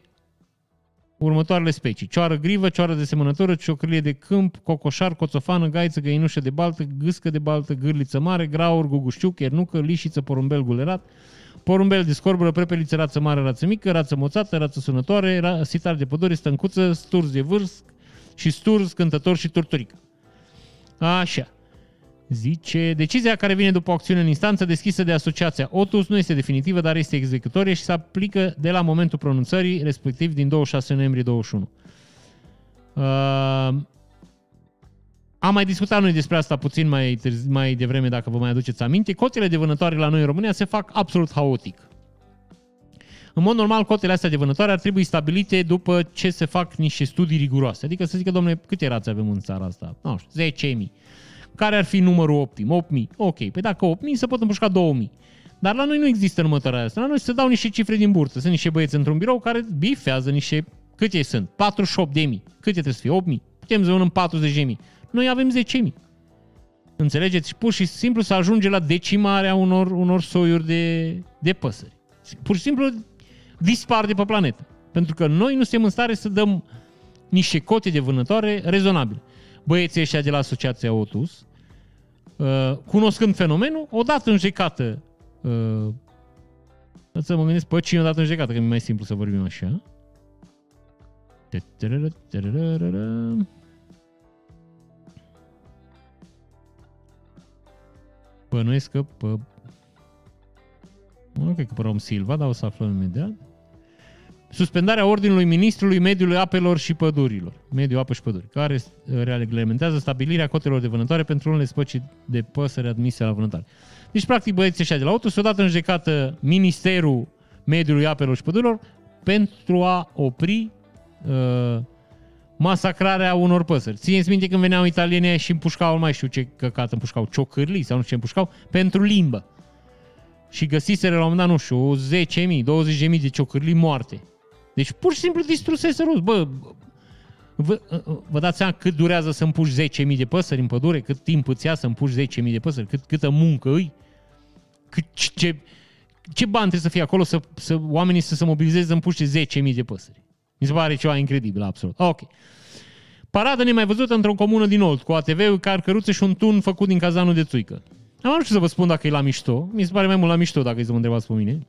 următoarele specii. Cioară grivă, cioară de semănătură, ciocârlie de câmp, cocoșar, coțofană, gaiță, găinușă de baltă, gâscă de baltă, gârliță mare, graur, gugușciuc, iernucă, lișiță, porumbel gulerat, porumbel de scorbără, prepeliță, rață mare, rață mică, rață moțată, rață sunătoare, ra- sitar de pădure, stâncuță, sturz de vârst și sturz, cântător și turturică. Așa. Zice, decizia care vine după o acțiune în instanță deschisă de asociația OTUS nu este definitivă, dar este executorie și se aplică de la momentul pronunțării, respectiv din 26 noiembrie 21. Uh, am mai discutat noi despre asta puțin mai, târzi, mai devreme, dacă vă mai aduceți aminte. Cotele de vânătoare la noi în România se fac absolut haotic. În mod normal, cotele astea de vânătoare ar trebui stabilite după ce se fac niște studii riguroase. Adică să zică, domnule, câte rațe avem în țara asta? Nu știu, 10.000. Care ar fi numărul optim? 8.000. Ok, pe dacă 8.000 se pot împușca 2.000. Dar la noi nu există numărătoarea asta. La noi se dau niște cifre din burtă. Sunt niște băieți într-un birou care bifează niște... Câte sunt? 48 de mii. Câte trebuie să fie? 8.000. Putem să în 40 de mii. Noi avem 10.000. Înțelegeți? Pur și simplu să ajunge la decimarea unor, unor soiuri de, de păsări. Pur și simplu dispar de pe planetă. Pentru că noi nu suntem în stare să dăm niște cote de vânătoare rezonabile. Băieții ăștia de la Asociația Otus, uh, cunoscând fenomenul, odată în jecată, uh, să mă gândesc pe cine odată în jecată, că e mai simplu să vorbim așa. Bănuiesc că pe... Nu cred că pe Rom Silva, dar o să aflăm imediat. Suspendarea ordinului Ministrului Mediului Apelor și Pădurilor, Mediul Apă și Păduri, care reglementează stabilirea cotelor de vânătoare pentru unele spăci de păsări admise la vânătoare. Deci, practic, băieții ăștia de la auto s-au dat în jecată Ministerul Mediului Apelor și Pădurilor pentru a opri uh, masacrarea unor păsări. Țineți minte când veneau italienii și împușcau, mai știu ce căcat împușcau, ciocârlii sau nu știu ce împușcau, pentru limbă. Și găsiseră la un moment dat, nu știu, 10.000, 20.000 de ciocârlii moarte. Deci pur și simplu distrusese rus. Bă, vă, vă dați seama cât durează să împuși 10.000 de păsări în pădure? Cât timp îți ia să împuși 10.000 de păsări? Cât, câtă muncă îi? Cât, ce, ce bani trebuie să fie acolo să, să oamenii să se mobilizeze să împuște 10.000 de păsări? Mi se pare ceva incredibil, absolut. Ok. Paradă nemai văzută într-o comună din Olt, cu ATV, car căruță și un tun făcut din cazanul de țuică. Am nu știu să vă spun dacă e la mișto. Mi se pare mai mult la mișto dacă e să mă întrebați pe mine.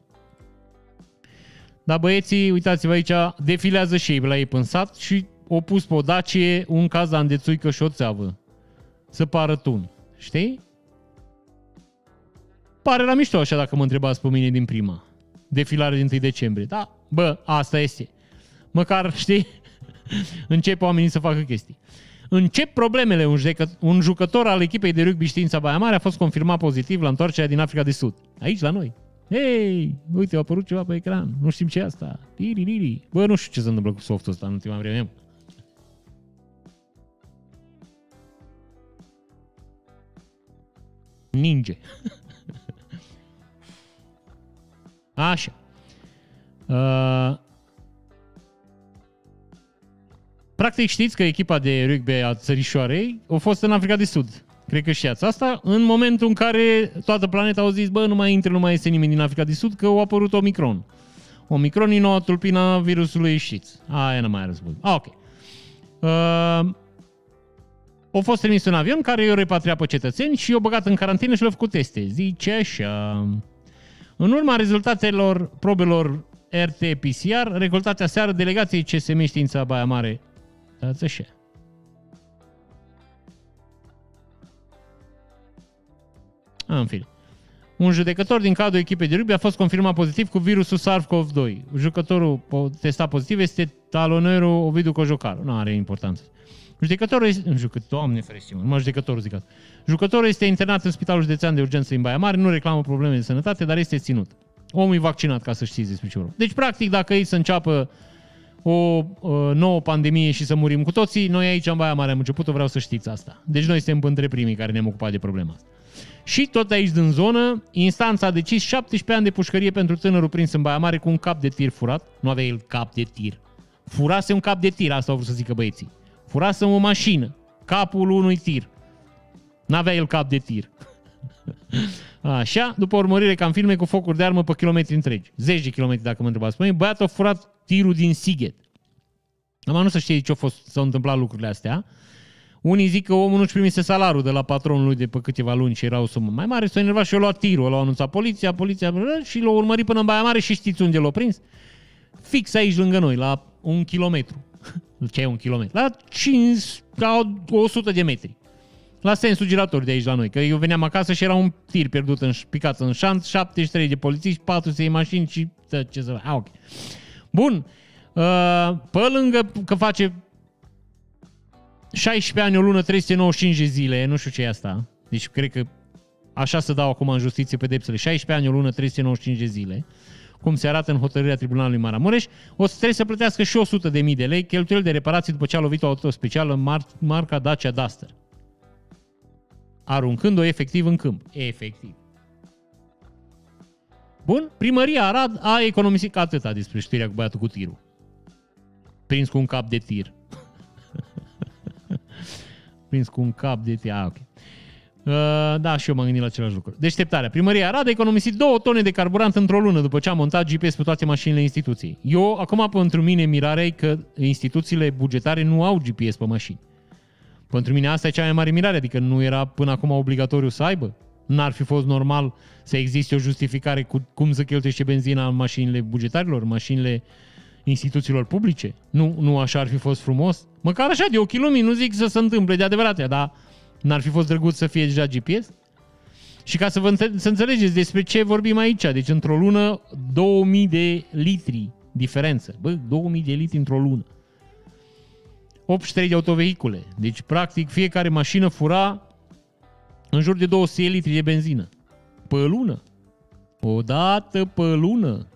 Dar băieții, uitați-vă aici, defilează și ei la ei în sat și au pus pe o dacie un cazan de țuică și o țeavă. Să pară tun. Știi? Pare la mișto așa dacă mă întrebați pe mine din prima. Defilare din 1 decembrie. Da, bă, asta este. Măcar, știi, încep oamenii să facă chestii. Încep problemele. Un, jucă, un jucător al echipei de rugby știința Baia Mare a fost confirmat pozitiv la întoarcerea din Africa de Sud. Aici, la noi. Hei, uite, a apărut ceva pe ecran. Nu știm ce e asta. Liri, liri. Bă, nu știu ce se întâmplă cu softul ăsta în ultima vreme. Ninge. Așa. Uh, practic știți că echipa de rugby a țărișoarei a fost în Africa de Sud. Cred că știați asta, în momentul în care toată planeta au zis, bă, nu mai intră, nu mai este nimeni din Africa de Sud, că a apărut Omicron. Omicron e noua tulpina virusului, știți. Aia nu mai are război. Ah, ok. Uh, a fost trimis un avion care i-a repatriat pe cetățeni și i-a băgat în carantină și le-a făcut teste. Zice așa. În urma rezultatelor probelor RT-PCR, recoltate aseară delegației CSM Știința Baia Mare. Dați așa. În fine. Un judecător din cadrul echipei de rugby a fost confirmat pozitiv cu virusul SARS-CoV-2. Jucătorul testat pozitiv este talonerul Ovidiu Cojocaru. Nu are importanță. Judecătorul este... Jucător, doamne ferește, mă, judecătorul zic asta. Jucătorul este internat în Spitalul Județean de Urgență din Baia Mare, nu reclamă probleme de sănătate, dar este ținut. Omul e vaccinat, ca să știți despre ce Deci, practic, dacă ei să înceapă o o nouă pandemie și să murim cu toții, noi aici în Baia Mare am început-o, vreau să știți asta. Deci noi suntem între primii care ne-am ocupat de problema asta. Și tot aici din zonă, instanța a decis 17 ani de pușcărie pentru tânărul prins în Baia Mare cu un cap de tir furat. Nu avea el cap de tir. Furase un cap de tir, asta au vrut să zică băieții. Furase o mașină. capul unui tir. N-avea el cap de tir. Așa, după urmărire ca în filme cu focuri de armă pe kilometri întregi. 10 de kilometri dacă mă întrebați. Păi, băiatul a furat tirul din Sighet. Am nu să știe ce au fost, s-au întâmplat lucrurile astea. Unii zic că omul nu-și primise salarul de la patronul lui de pe câteva luni și era o sumă mai mare, s-a enervat și a luat tirul, l-a anunțat poliția, poliția și l-a urmărit până în Baia Mare și știți unde l-a prins? Fix aici lângă noi, la un kilometru. Ce e un kilometru? La 5, la 100 de metri. La sensul girator de aici la noi. Că eu veneam acasă și era un tir pierdut, în, picat în șanț, 73 de polițiști, 400 de mașini și ce să... Ah, ok. Bun. Uh, pe lângă că face 16 ani, o lună, 395 de zile, nu știu ce e asta. Deci cred că așa se dau acum în justiție pedepsele. 16 ani, o lună, 395 de zile cum se arată în hotărârea Tribunalului Maramureș, o să trebuie să plătească și 100 de mii de lei cheltuieli de reparații după ce a lovit o auto specială mar- marca Dacia Duster. Aruncând-o efectiv în câmp. Efectiv. Bun, primăria Arad a economisit ca atâta despre știrea cu băiatul cu tirul. Prins cu un cap de tir. Prins cu un cap de tir. Ah, ok. Uh, da, și eu m-am gândit la același lucru. Deșteptarea. Primăria Arad a economisit două tone de carburant într-o lună după ce a montat GPS pe toate mașinile instituției. Eu, acum, pentru mine, mirarea e că instituțiile bugetare nu au GPS pe mașini. Pentru mine asta e cea mai mare mirare, adică nu era până acum obligatoriu să aibă. N-ar fi fost normal să existe o justificare cu cum să cheltuiește benzina în mașinile bugetarilor, mașinile instituțiilor publice. Nu, nu așa ar fi fost frumos? Măcar așa, de ochii lumii, nu zic să se întâmple de adevărat, dar N-ar fi fost drăguț să fie deja GPS? Și ca să, vă înțe- să înțelegeți despre ce vorbim aici, deci într-o lună 2000 de litri diferență. Bă, 2000 de litri într-o lună. 83 de autovehicule. Deci, practic, fiecare mașină fura în jur de 200 litri de benzină. Pe lună. O dată pe lună.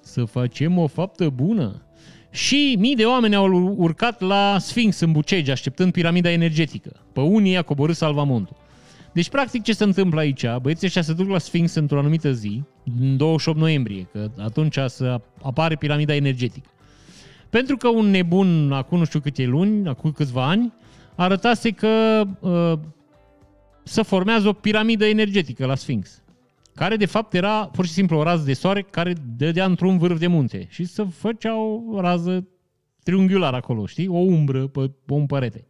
Să facem o faptă bună. Și mii de oameni au urcat la Sphinx în Bucegi, așteptând piramida energetică. Pe unii a coborât salvamontul. Deci, practic, ce se întâmplă aici? Băieții ăștia se duc la Sphinx într-o anumită zi, în 28 noiembrie, că atunci să apare piramida energetică. Pentru că un nebun, acum nu știu câte luni, acum câțiva ani, arătase că uh, să formează o piramidă energetică la Sphinx care de fapt era pur și simplu o rază de soare care dădea într-un vârf de munte și să făcea o rază triunghiulară acolo, știi? O umbră pe un părete.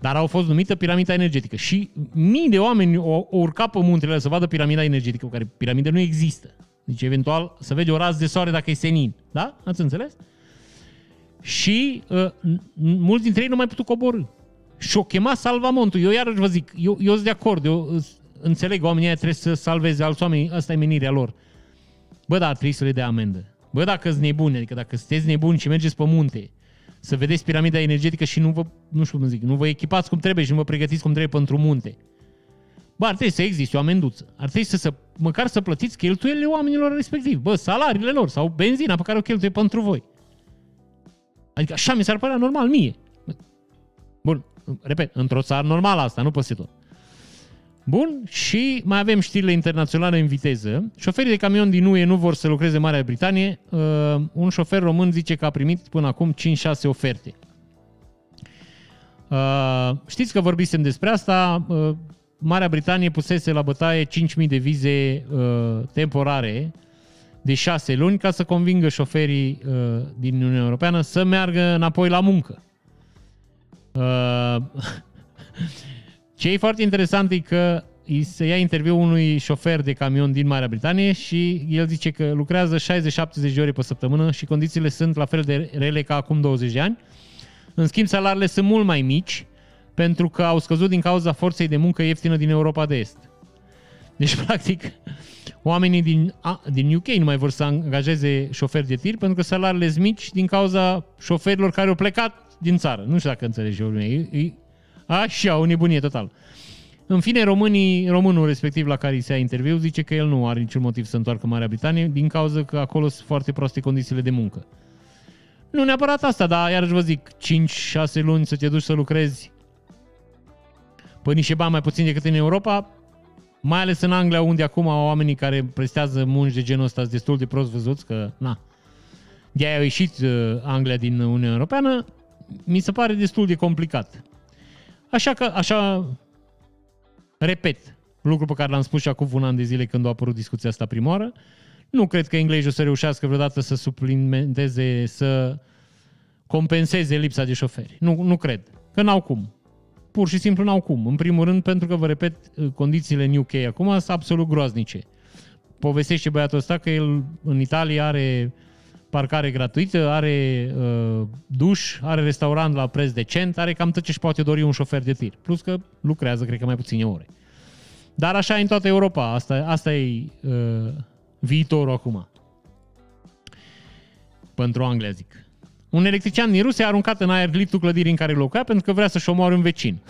Dar au fost numită piramida energetică și mii de oameni au, au urcat pe muntele să vadă piramida energetică, care piramida nu există. Deci, eventual, să vede o rază de soare dacă e senin. Da? Ați înțeles? Și uh, mulți dintre ei nu mai putut coborâ. Și o chema salvamontul. Eu iarăși vă zic, eu, eu sunt de acord, eu înțeleg, oamenii trebuie să salveze alți oameni, asta e menirea lor. Bă, dar trebuie să le dea amendă. Bă, dacă sunt nebuni, adică dacă sunteți nebuni și mergeți pe munte, să vedeți piramida energetică și nu vă, nu știu cum zic, nu vă echipați cum trebuie și nu vă pregătiți cum trebuie pentru munte. Bă, ar trebui să existe o amenduță. Ar trebui să, să măcar să plătiți cheltuielile oamenilor respectivi. Bă, salariile lor sau benzina pe care o cheltuie pentru voi. Adică așa mi s-ar părea normal mie. Bun, repet, într-o țară normală asta, nu peste tot. Bun, și mai avem știrile internaționale în viteză. Șoferii de camion din UE nu vor să lucreze în Marea Britanie. Uh, un șofer român zice că a primit până acum 5-6 oferte. Uh, știți că vorbisem despre asta. Uh, Marea Britanie pusese la bătaie 5.000 de vize uh, temporare de 6 luni ca să convingă șoferii uh, din Uniunea Europeană să meargă înapoi la muncă. Uh, Ce e foarte interesant e că se ia interviu unui șofer de camion din Marea Britanie și el zice că lucrează 60-70 de ore pe săptămână și condițiile sunt la fel de rele ca acum 20 de ani. În schimb, salariile sunt mult mai mici pentru că au scăzut din cauza forței de muncă ieftină din Europa de Est. Deci, practic, oamenii din, a, din UK nu mai vor să angajeze șoferi de tir pentru că salariile sunt mici din cauza șoferilor care au plecat din țară. Nu știu dacă înțelegi eu. E, e, Așa, o nebunie total. În fine, românii, românul respectiv la care se ia interviu zice că el nu are niciun motiv să întoarcă Marea Britanie din cauza că acolo sunt foarte proaste condițiile de muncă. Nu neapărat asta, dar iarăși vă zic, 5-6 luni să te duci să lucrezi pe niște bani mai puțin decât în Europa, mai ales în Anglia, unde acum oamenii care prestează munci de genul ăsta sunt destul de prost văzuți, că na, de-aia a ieșit uh, Anglia din Uniunea Europeană, mi se pare destul de complicat. Așa că, așa, repet, lucru pe care l-am spus și acum un an de zile când a apărut discuția asta prima oară, nu cred că englezii o să reușească vreodată să suplimenteze, să compenseze lipsa de șoferi. Nu, nu cred. Că n-au cum. Pur și simplu n-au cum. În primul rând, pentru că, vă repet, condițiile în UK acum sunt absolut groaznice. Povestește băiatul ăsta că el în Italia are parcare gratuită, are uh, duș, are restaurant la preț decent, are cam tot ce își poate dori un șofer de tir. Plus că lucrează, cred că mai puține ore. Dar așa e în toată Europa. Asta, asta e uh, viitorul acum. Pentru Anglia, zic. Un electrician din Rusia a aruncat în aer liftul clădirii în care locuia pentru că vrea să-și omoare un vecin.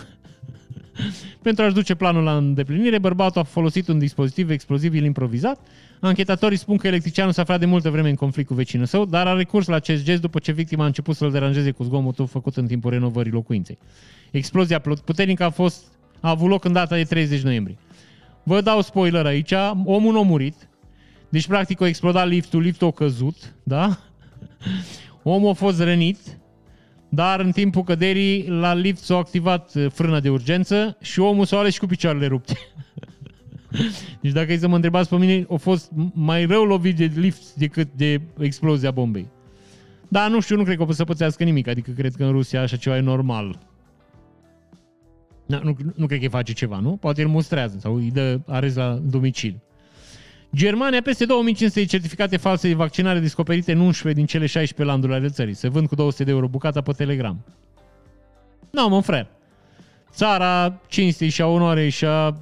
pentru a-și duce planul la îndeplinire, bărbatul a folosit un dispozitiv explozibil improvizat. Anchetatorii spun că electricianul s-a aflat de multă vreme în conflict cu vecinul său, dar a recurs la acest gest după ce victima a început să-l deranjeze cu zgomotul făcut în timpul renovării locuinței. Explozia puternică a, fost, a avut loc în data de 30 noiembrie. Vă dau spoiler aici, omul nu a murit, deci practic a explodat liftul, liftul a căzut, da? Omul a fost rănit, dar în timpul căderii la lift s-a activat uh, frâna de urgență și omul s-a ales și cu picioarele rupte. deci dacă e să mă întrebați pe mine, a fost mai rău lovit de lift decât de explozia bombei. Da, nu știu, nu cred că o să pățească nimic, adică cred că în Rusia așa ceva e normal. Da, nu, nu cred că îi face ceva, nu? Poate îl mustrează sau îi dă arez la domiciliu. Germania, peste 2500 de certificate false de vaccinare descoperite în 11 din cele 16 landuri ale țării. Se vând cu 200 de euro bucata pe Telegram. Nu, no, mă, frer. Țara cinstei și a onoare și a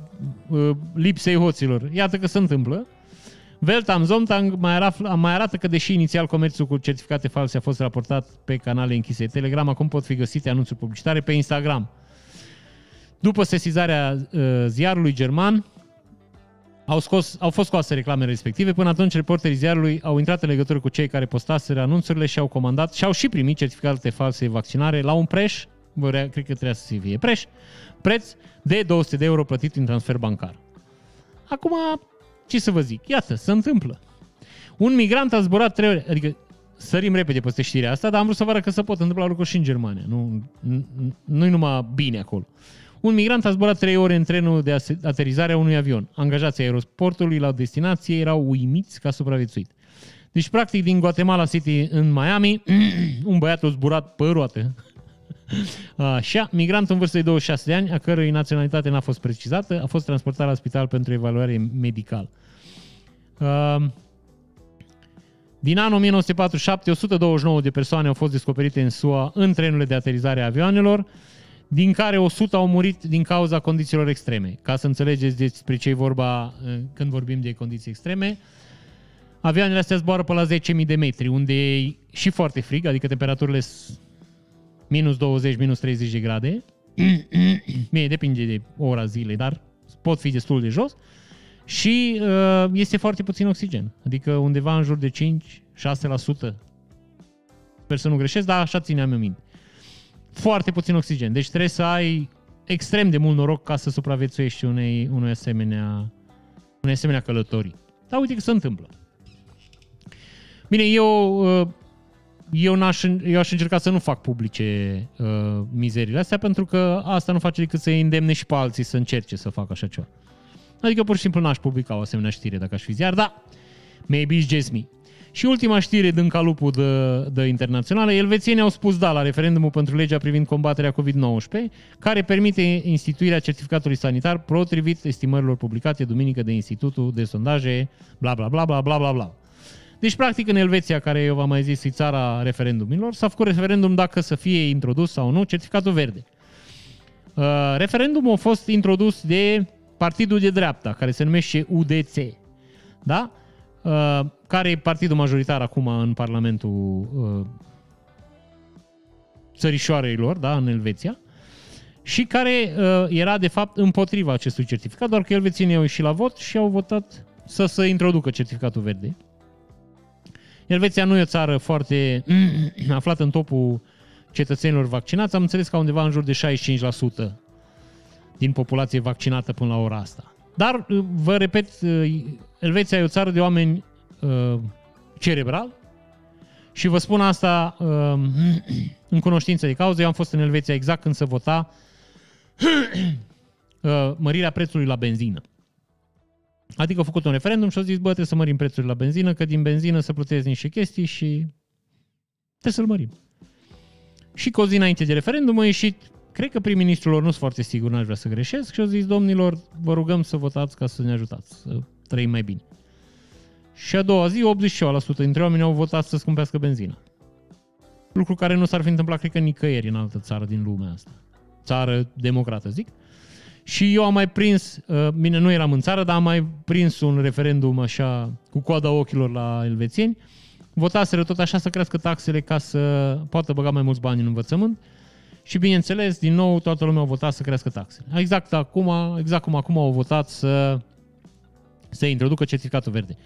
uh, lipsei hoților. Iată că se întâmplă. Veltam Zomtang mai, arafla, mai arată că deși inițial comerțul cu certificate false a fost raportat pe canale închise Telegram, acum pot fi găsite anunțuri publicitare pe Instagram. După sesizarea uh, ziarului german, au, scos, au fost scoase reclamele respective. Până atunci, reporterii ziarului au intrat în legătură cu cei care postaseră anunțurile și au comandat și au și primit certificate false de vaccinare la un preș, vă rea, cred că trebuia să se fie preș, preț de 200 de euro plătit în transfer bancar. Acum, ce să vă zic? Iată, se întâmplă. Un migrant a zburat trei ore, adică sărim repede peste știrea asta, dar am vrut să vă arăt că se pot întâmpla lucruri și în Germania. Nu, nu, nu numai bine acolo. Un migrant a zburat 3 ore în trenul de aterizare a unui avion. Angajații aeroportului la destinație erau uimiți ca supraviețuit. Deci, practic, din Guatemala City în Miami, un băiat a zburat pe roate. Așa, migrant în vârstă de 26 de ani, a cărui naționalitate n-a fost precizată, a fost transportat la spital pentru evaluare medicală. Din anul 1947, 129 de persoane au fost descoperite în SUA în trenurile de aterizare a avioanelor din care 100 au murit din cauza condițiilor extreme. Ca să înțelegeți despre ce e vorba uh, când vorbim de condiții extreme, avioanele astea zboară pe la 10.000 de metri, unde e și foarte frig, adică temperaturile sunt minus 20, minus 30 de grade. Bine, depinde de ora zilei, dar pot fi destul de jos. Și uh, este foarte puțin oxigen, adică undeva în jur de 5-6%. Sper să nu greșesc, dar așa țineam eu minte foarte puțin oxigen. Deci trebuie să ai extrem de mult noroc ca să supraviețuiești unei, unei asemenea, unei asemenea călătorii. Dar uite că se întâmplă. Bine, eu, uh, eu, n-aș, eu aș încerca să nu fac publice uh, mizerile astea, pentru că asta nu face decât să îndemne și pe alții să încerce să facă așa ceva. Adică pur și simplu n-aș publica o asemenea știre dacă aș fi ziar, dar maybe it's just me. Și ultima știre din calupul de, de internațională, elvețienii au spus da la referendumul pentru legea privind combaterea COVID-19, care permite instituirea certificatului sanitar potrivit estimărilor publicate duminică de Institutul de Sondaje, bla bla bla bla bla bla bla. Deci, practic, în Elveția, care eu v-am mai zis, e țara referendumilor, s-a făcut referendum dacă să fie introdus sau nu certificatul verde. Uh, referendumul a fost introdus de partidul de dreapta, care se numește UDC. Da? Uh, care e partidul majoritar acum în Parlamentul uh, țărișoarelor, da, în Elveția, și care uh, era de fapt împotriva acestui certificat, doar că elvețienii au ieșit la vot și au votat să se introducă certificatul verde. Elveția nu e o țară foarte aflată în topul cetățenilor vaccinați, am înțeles că undeva în jur de 65% din populație vaccinată până la ora asta. Dar, uh, vă repet, uh, Elveția e o țară de oameni uh, cerebral și vă spun asta uh, în cunoștință de cauză. Eu am fost în Elveția exact când se vota uh, mărirea prețului la benzină. Adică au făcut un referendum și au zis, bă, trebuie să mărim prețurile la benzină, că din benzină să plătesc niște chestii și trebuie să-l mărim. Și cu o zi înainte de referendum a ieșit, cred că prim-ministrul lor nu sunt foarte sigur, n-aș vrea să greșesc, și au zis, domnilor, vă rugăm să votați ca să ne ajutați, să trăim mai bine. Și a doua zi, 87% dintre oameni au votat să scumpească benzina. Lucru care nu s-ar fi întâmplat, cred că, nicăieri în altă țară din lumea asta. Țară democrată, zic. Și eu am mai prins, uh, bine, nu eram în țară, dar am mai prins un referendum așa cu coada ochilor la elvețieni. Votaseră tot așa să crească taxele ca să poată băga mai mulți bani în învățământ. Și bineînțeles, din nou, toată lumea a votat să crească taxele. Exact acum, exact cum acum au votat să se introducă certificatul verde.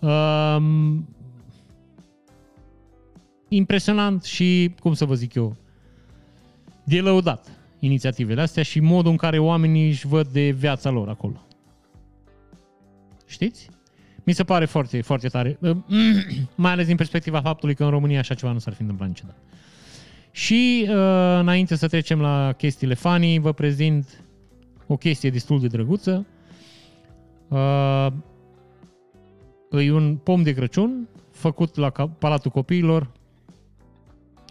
Um, impresionant și, cum să vă zic eu, de lăudat inițiativele astea și modul în care oamenii își văd de viața lor acolo. Știți? Mi se pare foarte, foarte tare, mai ales din perspectiva faptului că în România așa ceva nu s-ar fi întâmplat niciodată. Și uh, înainte să trecem la chestiile funny, vă prezint o chestie destul de drăguță. Uh, e un pom de Crăciun făcut la Palatul Copiilor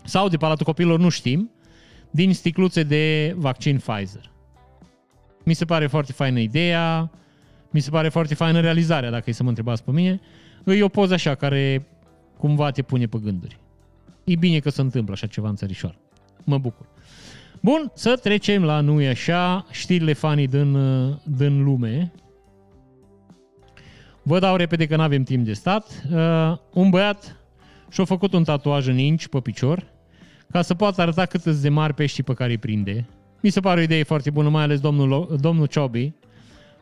sau de Palatul Copiilor, nu știm, din sticluțe de vaccin Pfizer. Mi se pare foarte faină ideea, mi se pare foarte faină realizarea, dacă e să mă întrebați pe mine. E o poză așa care cumva te pune pe gânduri. E bine că se întâmplă așa ceva în țărișoară. Mă bucur. Bun, să trecem la nu așa, știrile fanii din, din lume. Vă dau repede că nu avem timp de stat. Uh, un băiat și-a făcut un tatuaj în inci pe picior ca să poată arăta cât de mari peștii pe care îi prinde. Mi se pare o idee foarte bună, mai ales domnul, domnul Ciobi,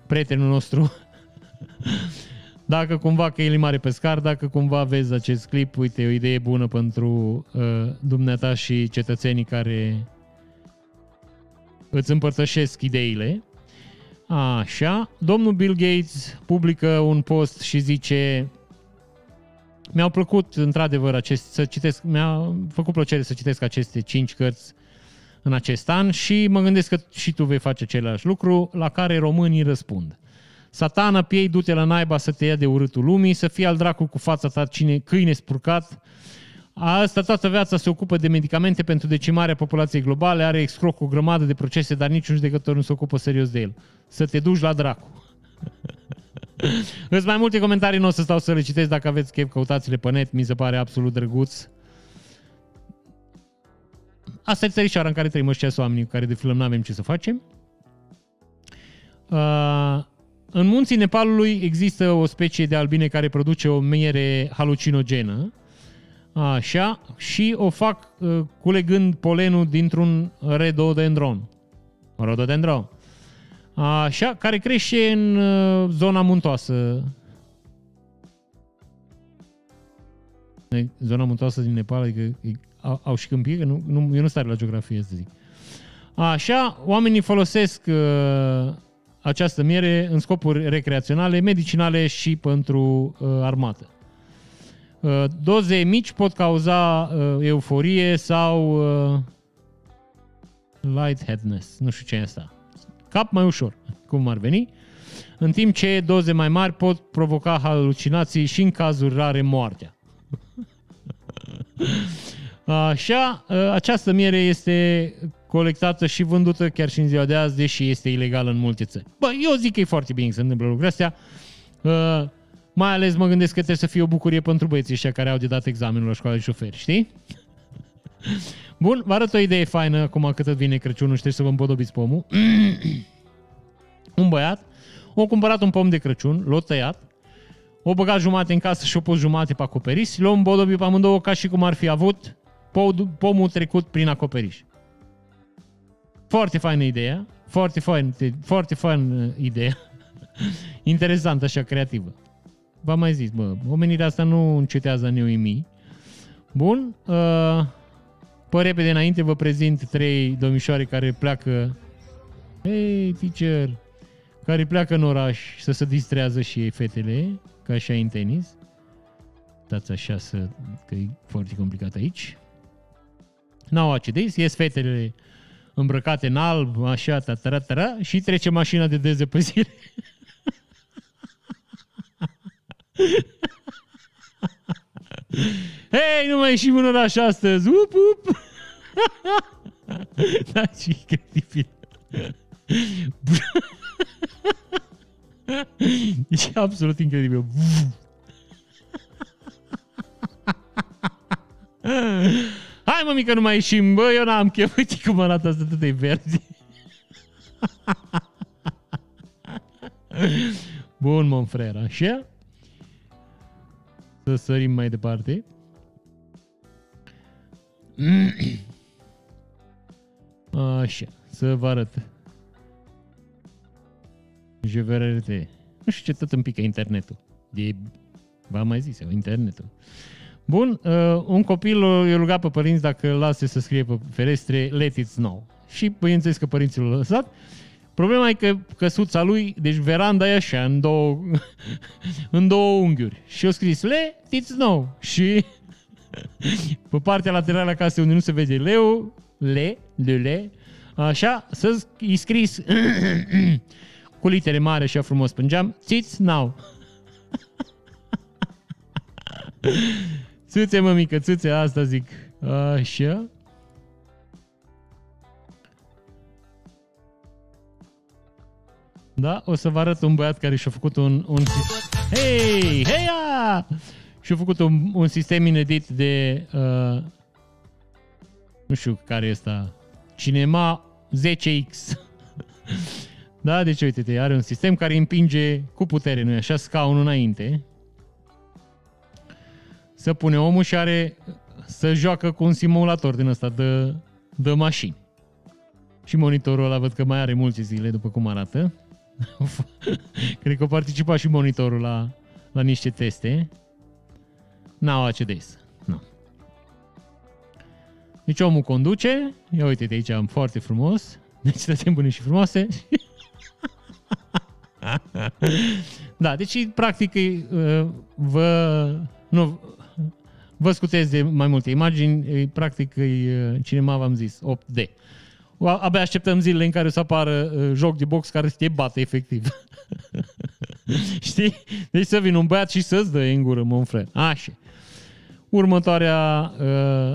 prietenul nostru. dacă cumva că el e mare pescar, dacă cumva vezi acest clip, uite, o idee bună pentru uh, dumneata și cetățenii care îți împărtășesc ideile. Așa, domnul Bill Gates publică un post și zice mi-au plăcut, într-adevăr, acest, să citesc, mi-a făcut plăcere să citesc aceste cinci cărți în acest an și mă gândesc că și tu vei face același lucru, la care românii răspund. Satana, piei, du-te la naiba să te ia de urâtul lumii, să fie al dracu cu fața ta cine, câine spurcat. Asta toată viața se ocupă de medicamente pentru decimarea populației globale, are excroc o grămadă de procese, dar niciun judecător nu se ocupă serios de el. Să te duci la dracu. Îți mai multe comentarii, nu o să stau să le citesc, dacă aveți chef, căutați-le pe net, mi se pare absolut drăguț. Asta e țărișoara în care trăim ăștia oamenii cu care de film nu avem ce să facem. Uh, în munții Nepalului există o specie de albine care produce o miere halucinogenă. Așa, și o fac uh, culegând polenul dintr-un redodendron. Rododendron. Așa, care crește în uh, zona muntoasă. Zona muntoasă din Nepal, adică au, au și câmpie, că nu, nu, eu nu stare la geografie să zic. Așa, oamenii folosesc uh, această miere în scopuri recreaționale, medicinale și pentru uh, armată. Uh, doze mici pot cauza uh, euforie sau uh, lightheadedness, nu știu ce e asta cap mai ușor, cum ar veni, în timp ce doze mai mari pot provoca halucinații și în cazuri rare moartea. Așa, această miere este colectată și vândută chiar și în ziua de azi, deși este ilegală în multe țări. Bă, eu zic că e foarte bine să se întâmplă lucrurile astea. Uh, mai ales mă gândesc că trebuie să fie o bucurie pentru băieții ăștia care au de dat examenul la școală de șoferi, știi? Bun, vă arăt o idee faină acum cât vine Crăciunul și trebuie să vă împodobiți pomul. un băiat a cumpărat un pom de Crăciun, l-a tăiat, o băgat jumate în casă și o pus jumate pe acoperiș, l-a împodobit pe amândouă ca și cum ar fi avut pomul trecut prin acoperiș. Foarte faină ideea, foarte faină, foarte faină ideea. Interesantă așa, creativă. V-am mai zis, bă, omenirea asta nu încetează a ne uimi. Bun, uh, pe repede înainte vă prezint trei domnișoare care pleacă Hei, teacher! Care pleacă în oraș să se distrează și ei fetele, ca așa în tenis. Dați așa să, că e foarte complicat aici. Now watch this. Yes, fetele îmbrăcate în alb, așa, tatara, tara, și trece mașina de dezăpăzire. Hei, nu mai ieșim în oraș astăzi! Up, up! da, ce incredibil! e absolut incredibil. Hai mă, mică, nu mai ieșim, bă, eu n-am chef, uite cum arată asta de verzi. Bun, mă, frera, așa? Să sărim mai departe. Așa, să vă arăt. JVRT. Nu știu ce tot îmi pică internetul. E, v-am mai zis eu, internetul. Bun, uh, un copil i-a rugat pe părinți dacă îl lase să scrie pe ferestre Let it snow. Și bineînțeles că părinții l-au lăsat. Problema e că căsuța lui, deci veranda e așa, în două, în două unghiuri. Și a scris Let it snow. Și pe partea laterală a casei unde nu se vede leu, le, le, le, așa, să i scris cu litere mare și frumos pe geam, țiți now. țâțe, mă, mică, țâțe, asta zic. Așa. Da? O să vă arăt un băiat care și-a făcut un... un... Hei! Heia! Și-a făcut un, un sistem inedit de... Uh, nu știu care este Cinema 10X. da? Deci uite-te, are un sistem care împinge cu putere, nu așa, scaunul înainte. Să pune omul și are să joacă cu un simulator din ăsta de, de mașini. Și monitorul ăla văd că mai are multe zile, după cum arată. Cred că a participat și monitorul la, la niște teste. N-au ACDS. Nu. Deci omul conduce. Ia uite de aici am foarte frumos. Deci dătem bune și frumoase. da, deci practic uh, vă, nu, vă scutez de mai multe imagini. Practic uh, cinema v-am zis 8D. Abia așteptăm zilele în care o să apară uh, joc de box care să te bată efectiv. Știi? Deci să vină un băiat și să-ți dă în gură, mă frate. Așa. Următoarea uh,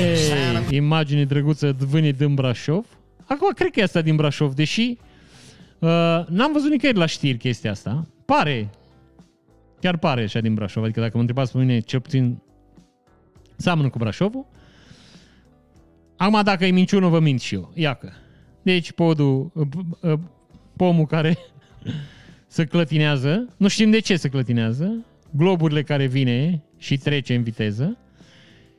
ei, imagine drăguță vânii din Brașov. Acum cred că e asta din Brașov, deși uh, n-am văzut nicăieri la știri chestia asta. Pare, chiar pare așa din Brașov. Adică dacă mă întrebați pe mine, cel puțin seamănă cu Brașovul. Acum dacă e minciună, vă mint și eu. Iacă. Deci podul, uh, uh, pomul care se clătinează, nu știm de ce se clătinează, globurile care vine și trece în viteză.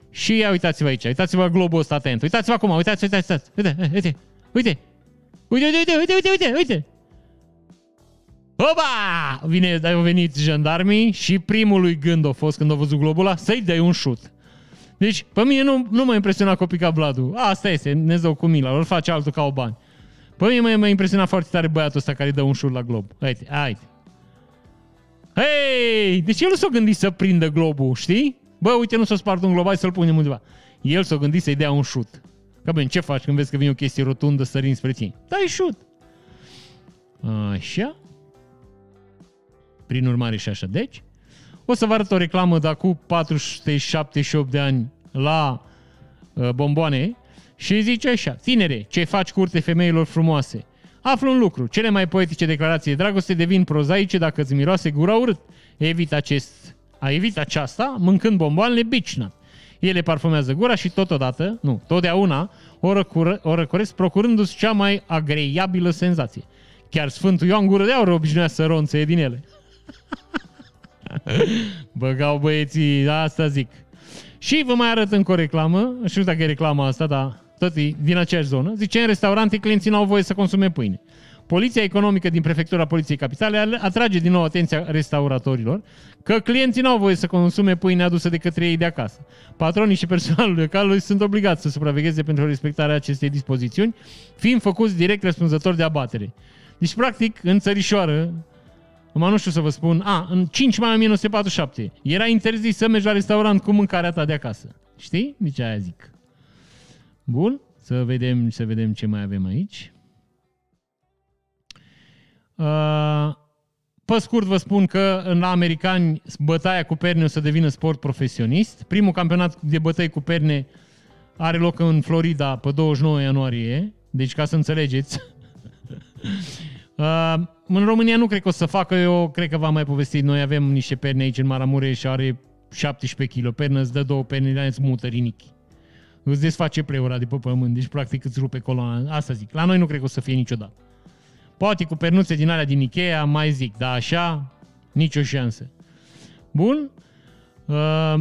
Și ia uitați-vă aici, uitați-vă globul ăsta atent. Uitați-vă acum, uitați, uitați, uitați. Uite, uite, uite. Uite, uite, uite, uite, uite, uite. Oba! Vine, au venit jandarmii și primul lui gând a fost când a văzut globul ăla să-i dai un șut. Deci, pe mine nu, nu m-a impresionat copica Bladu. Asta este, Dumnezeu cu mila, îl face altul ca o bani. Pe mine m-a impresionat foarte tare băiatul ăsta care îi dă un șut la glob. Uite, hai. Hei, deci el nu s-a gândit să prindă globul, știi? Bă, uite, nu s-a spart un glob, hai să-l punem undeva. El s-a gândit să-i dea un șut. Că bine, ce faci când vezi că vine o chestie rotundă sărind spre tine? Dai șut. Așa. Prin urmare și așa. Deci, o să vă arăt o reclamă de acum 478 de ani la uh, bomboane și zice așa, tinere, ce faci curte femeilor frumoase? Află un lucru, cele mai poetice declarații de dragoste devin prozaice dacă îți miroase gura urât. Evit acest, a evit aceasta mâncând bomboanele bicna. Ele parfumează gura și totodată, nu, totdeauna, o, răcură, o răcoresc procurându-ți cea mai agreiabilă senzație. Chiar Sfântul Ioan Gură de Aur obișnuia să ronțe din ele. Băgau băieții, asta zic. Și vă mai arăt încă o reclamă, nu știu dacă e reclama asta, dar tot e din aceeași zonă. Zice, în restaurante clienții n-au voie să consume pâine. Poliția economică din prefectura Poliției Capitale atrage din nou atenția restauratorilor că clienții n-au voie să consume pâine adusă de către ei de acasă. Patronii și personalul local sunt obligați să supravegheze pentru respectarea acestei dispozițiuni, fiind făcuți direct răspunzători de abatere. Deci, practic, în țărișoară, Acum nu știu să vă spun. A, în 5 mai 1947 era interzis să mergi la restaurant cu mâncarea ta de acasă. Știi? Deci aia zic. Bun. Să vedem, să vedem ce mai avem aici. Uh, pe scurt vă spun că în americani bătaia cu perne o să devină sport profesionist. Primul campionat de bătăi cu perne are loc în Florida pe 29 ianuarie, deci ca să înțelegeți. Uh, în România nu cred că o să facă, eu cred că v-am mai povestit, noi avem niște perne aici în Maramureș, are 17 kg pernă, îți dă două perne, îți mută rinichi. Îți desface pleura de pe pământ, deci practic îți rupe coloana. Asta zic. La noi nu cred că o să fie niciodată. Poate cu pernuțe din alea din Ikea, mai zic, dar așa, nicio șansă. Bun. Uh,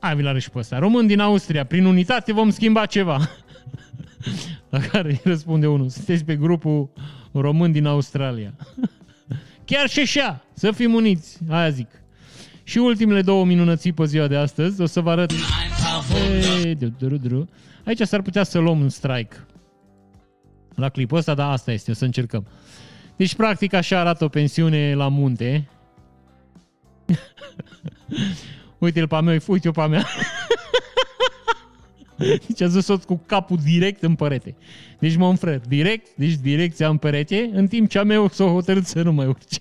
hai, vi l și pe ăsta. Român din Austria, prin unitate vom schimba ceva. La care îi răspunde unul, sunteți pe grupul român din Australia. Chiar și așa, să fim uniți, aia zic. Și ultimele două minunății pe ziua de astăzi, o să vă arăt... Aici s-ar putea să luăm un strike la clipul ăsta, dar asta este, o să încercăm. Deci, practic, așa arată o pensiune la munte. Uite-l pe meu, uite-o pe mea. Deci a zis cu capul direct în perete. Deci mă înfrăr direct, deci direcția în perete, în timp ce a meu s-a hotărât să nu mai urce.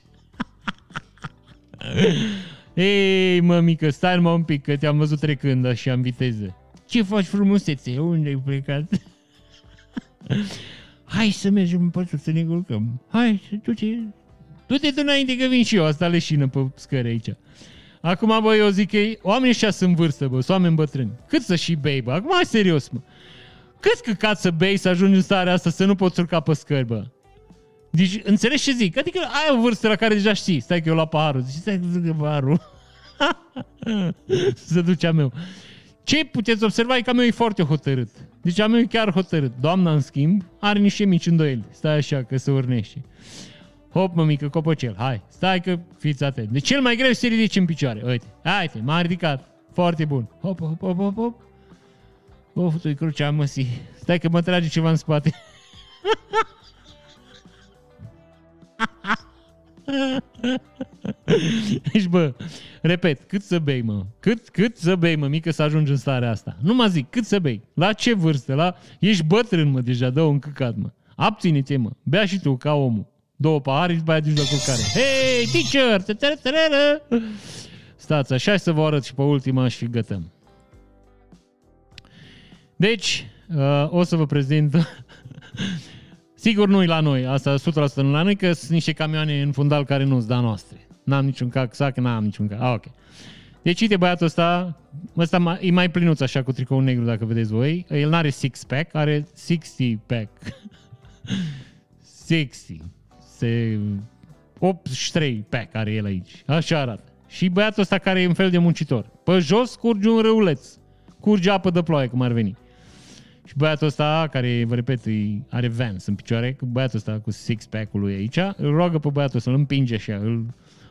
Ei, mă, mică, stai mă un pic, că te-am văzut trecând așa în viteză. Ce faci frumusețe? Unde ai plecat? Hai să mergem pe sus să ne culcăm. Hai, du-te, du-te tu înainte că vin și eu, asta leșină pe scări aici. Acum, bă, eu zic că oamenii ăștia sunt vârstă, bă, sunt oameni bătrâni. Cât să și bei, bă? Acum, hai serios, mă. Cât căcat să bei să ajungi în starea asta să nu poți urca pe scări, bă? Deci, înțelegi ce zic? Adică ai o vârstă la care deja știi. Stai că eu la paharul. Deci, stai că paharul. să duce a meu. Ce puteți observa e că a meu e foarte hotărât. Deci a meu e chiar hotărât. Doamna, în schimb, are niște mici îndoieli. Stai așa că se urnește. Hop, mă, mică copocel, hai, stai că fiți atent. De cel mai greu să ridici în picioare. Uite, haide, m-a ridicat. Foarte bun. Hop, hop, hop, hop, hop. Of, tu-i crucea, măsi. Stai că mă trage ceva în spate. Deci, bă, repet, cât să bei, mă? Cât, cât să bei, mă, mică, să ajungi în starea asta? Nu mă zic, cât să bei? La ce vârstă? La... Ești bătrân, mă, deja, dă un căcat, mă. Abține-te, mă. Bea și tu, ca omul. Două pahari și după aia duci la culcare. Hei, teacher! Stați așa să vă arăt și pe ultima și gătăm. Deci, uh, o să vă prezint Sigur nu la noi, asta 100% nu la noi, că sunt niște camioane în fundal care nu sunt da noastre. N-am niciun cac, sac, n-am niciun cac. Ah, ok. Deci, uite, băiatul ăsta, ăsta e mai plinuț așa cu tricou negru, dacă vedeți voi. El n-are six-pack, are 60-pack. 60. Se... 83 pack are el aici. Așa arată. Și băiatul ăsta care e un fel de muncitor. Pe jos curge un râuleț. Curge apă de ploaie, cum ar veni. Și băiatul ăsta, care, vă repet, are Vans în picioare, cu băiatul ăsta cu six-pack-ul lui aici, îl roagă pe băiatul ăsta, îl împinge așa, îl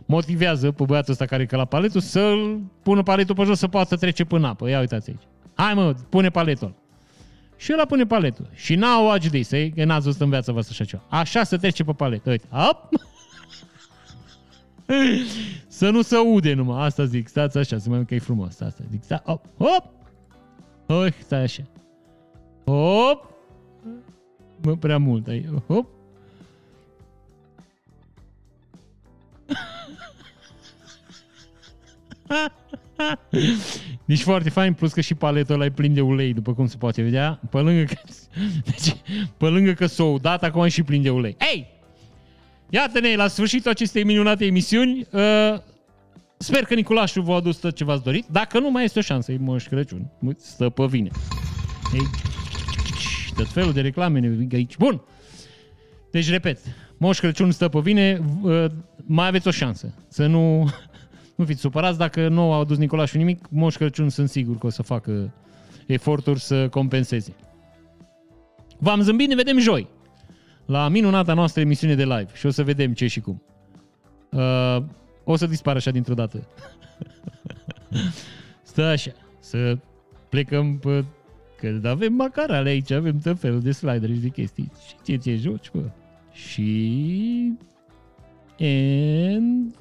motivează pe băiatul ăsta care e ca la paletul să-l pună paletul pe jos să poată trece până apă. Ia uitați aici. Hai mă, pune paletul. Și ăla pune paletul. Și n-au watch this, că n-ați văzut în viața voastră așa ceva. Așa se trece pe paletă. Uite, hop! să nu se ude numai, asta zic, stați așa, să mai că e frumos, asta zic, sta, hop, hop, hop, stai așa. Hop! Mă, prea mult ai. Hop! Deci foarte fain, plus că și paletul ăla e plin de ulei, după cum se poate vedea. Pe lângă că, deci, pe lângă că s-o dat, acum e și plin de ulei. Ei! Iată-ne, la sfârșitul acestei minunate emisiuni, uh, sper că Nicolașu v-a adus tot ce v-ați dorit. Dacă nu, mai este o șansă, e Moș Crăciun. Stă pe vine. Ei, tot felul de reclame aici. Bun. Deci, repet, Moș Crăciun stă pe vine, mai aveți o șansă. Să nu, nu fiți supărați dacă nu au adus Nicolașul nimic, Moș Crăciun sunt sigur că o să facă eforturi să compenseze. V-am zâmbit, ne vedem joi la minunata noastră emisiune de live și o să vedem ce și cum. Uh, o să dispară așa dintr-o dată. Stă așa, să plecăm pe Că avem macarale aici, avem tot felul de slideri și de chestii. Și ție ție joci, bă. Și... And...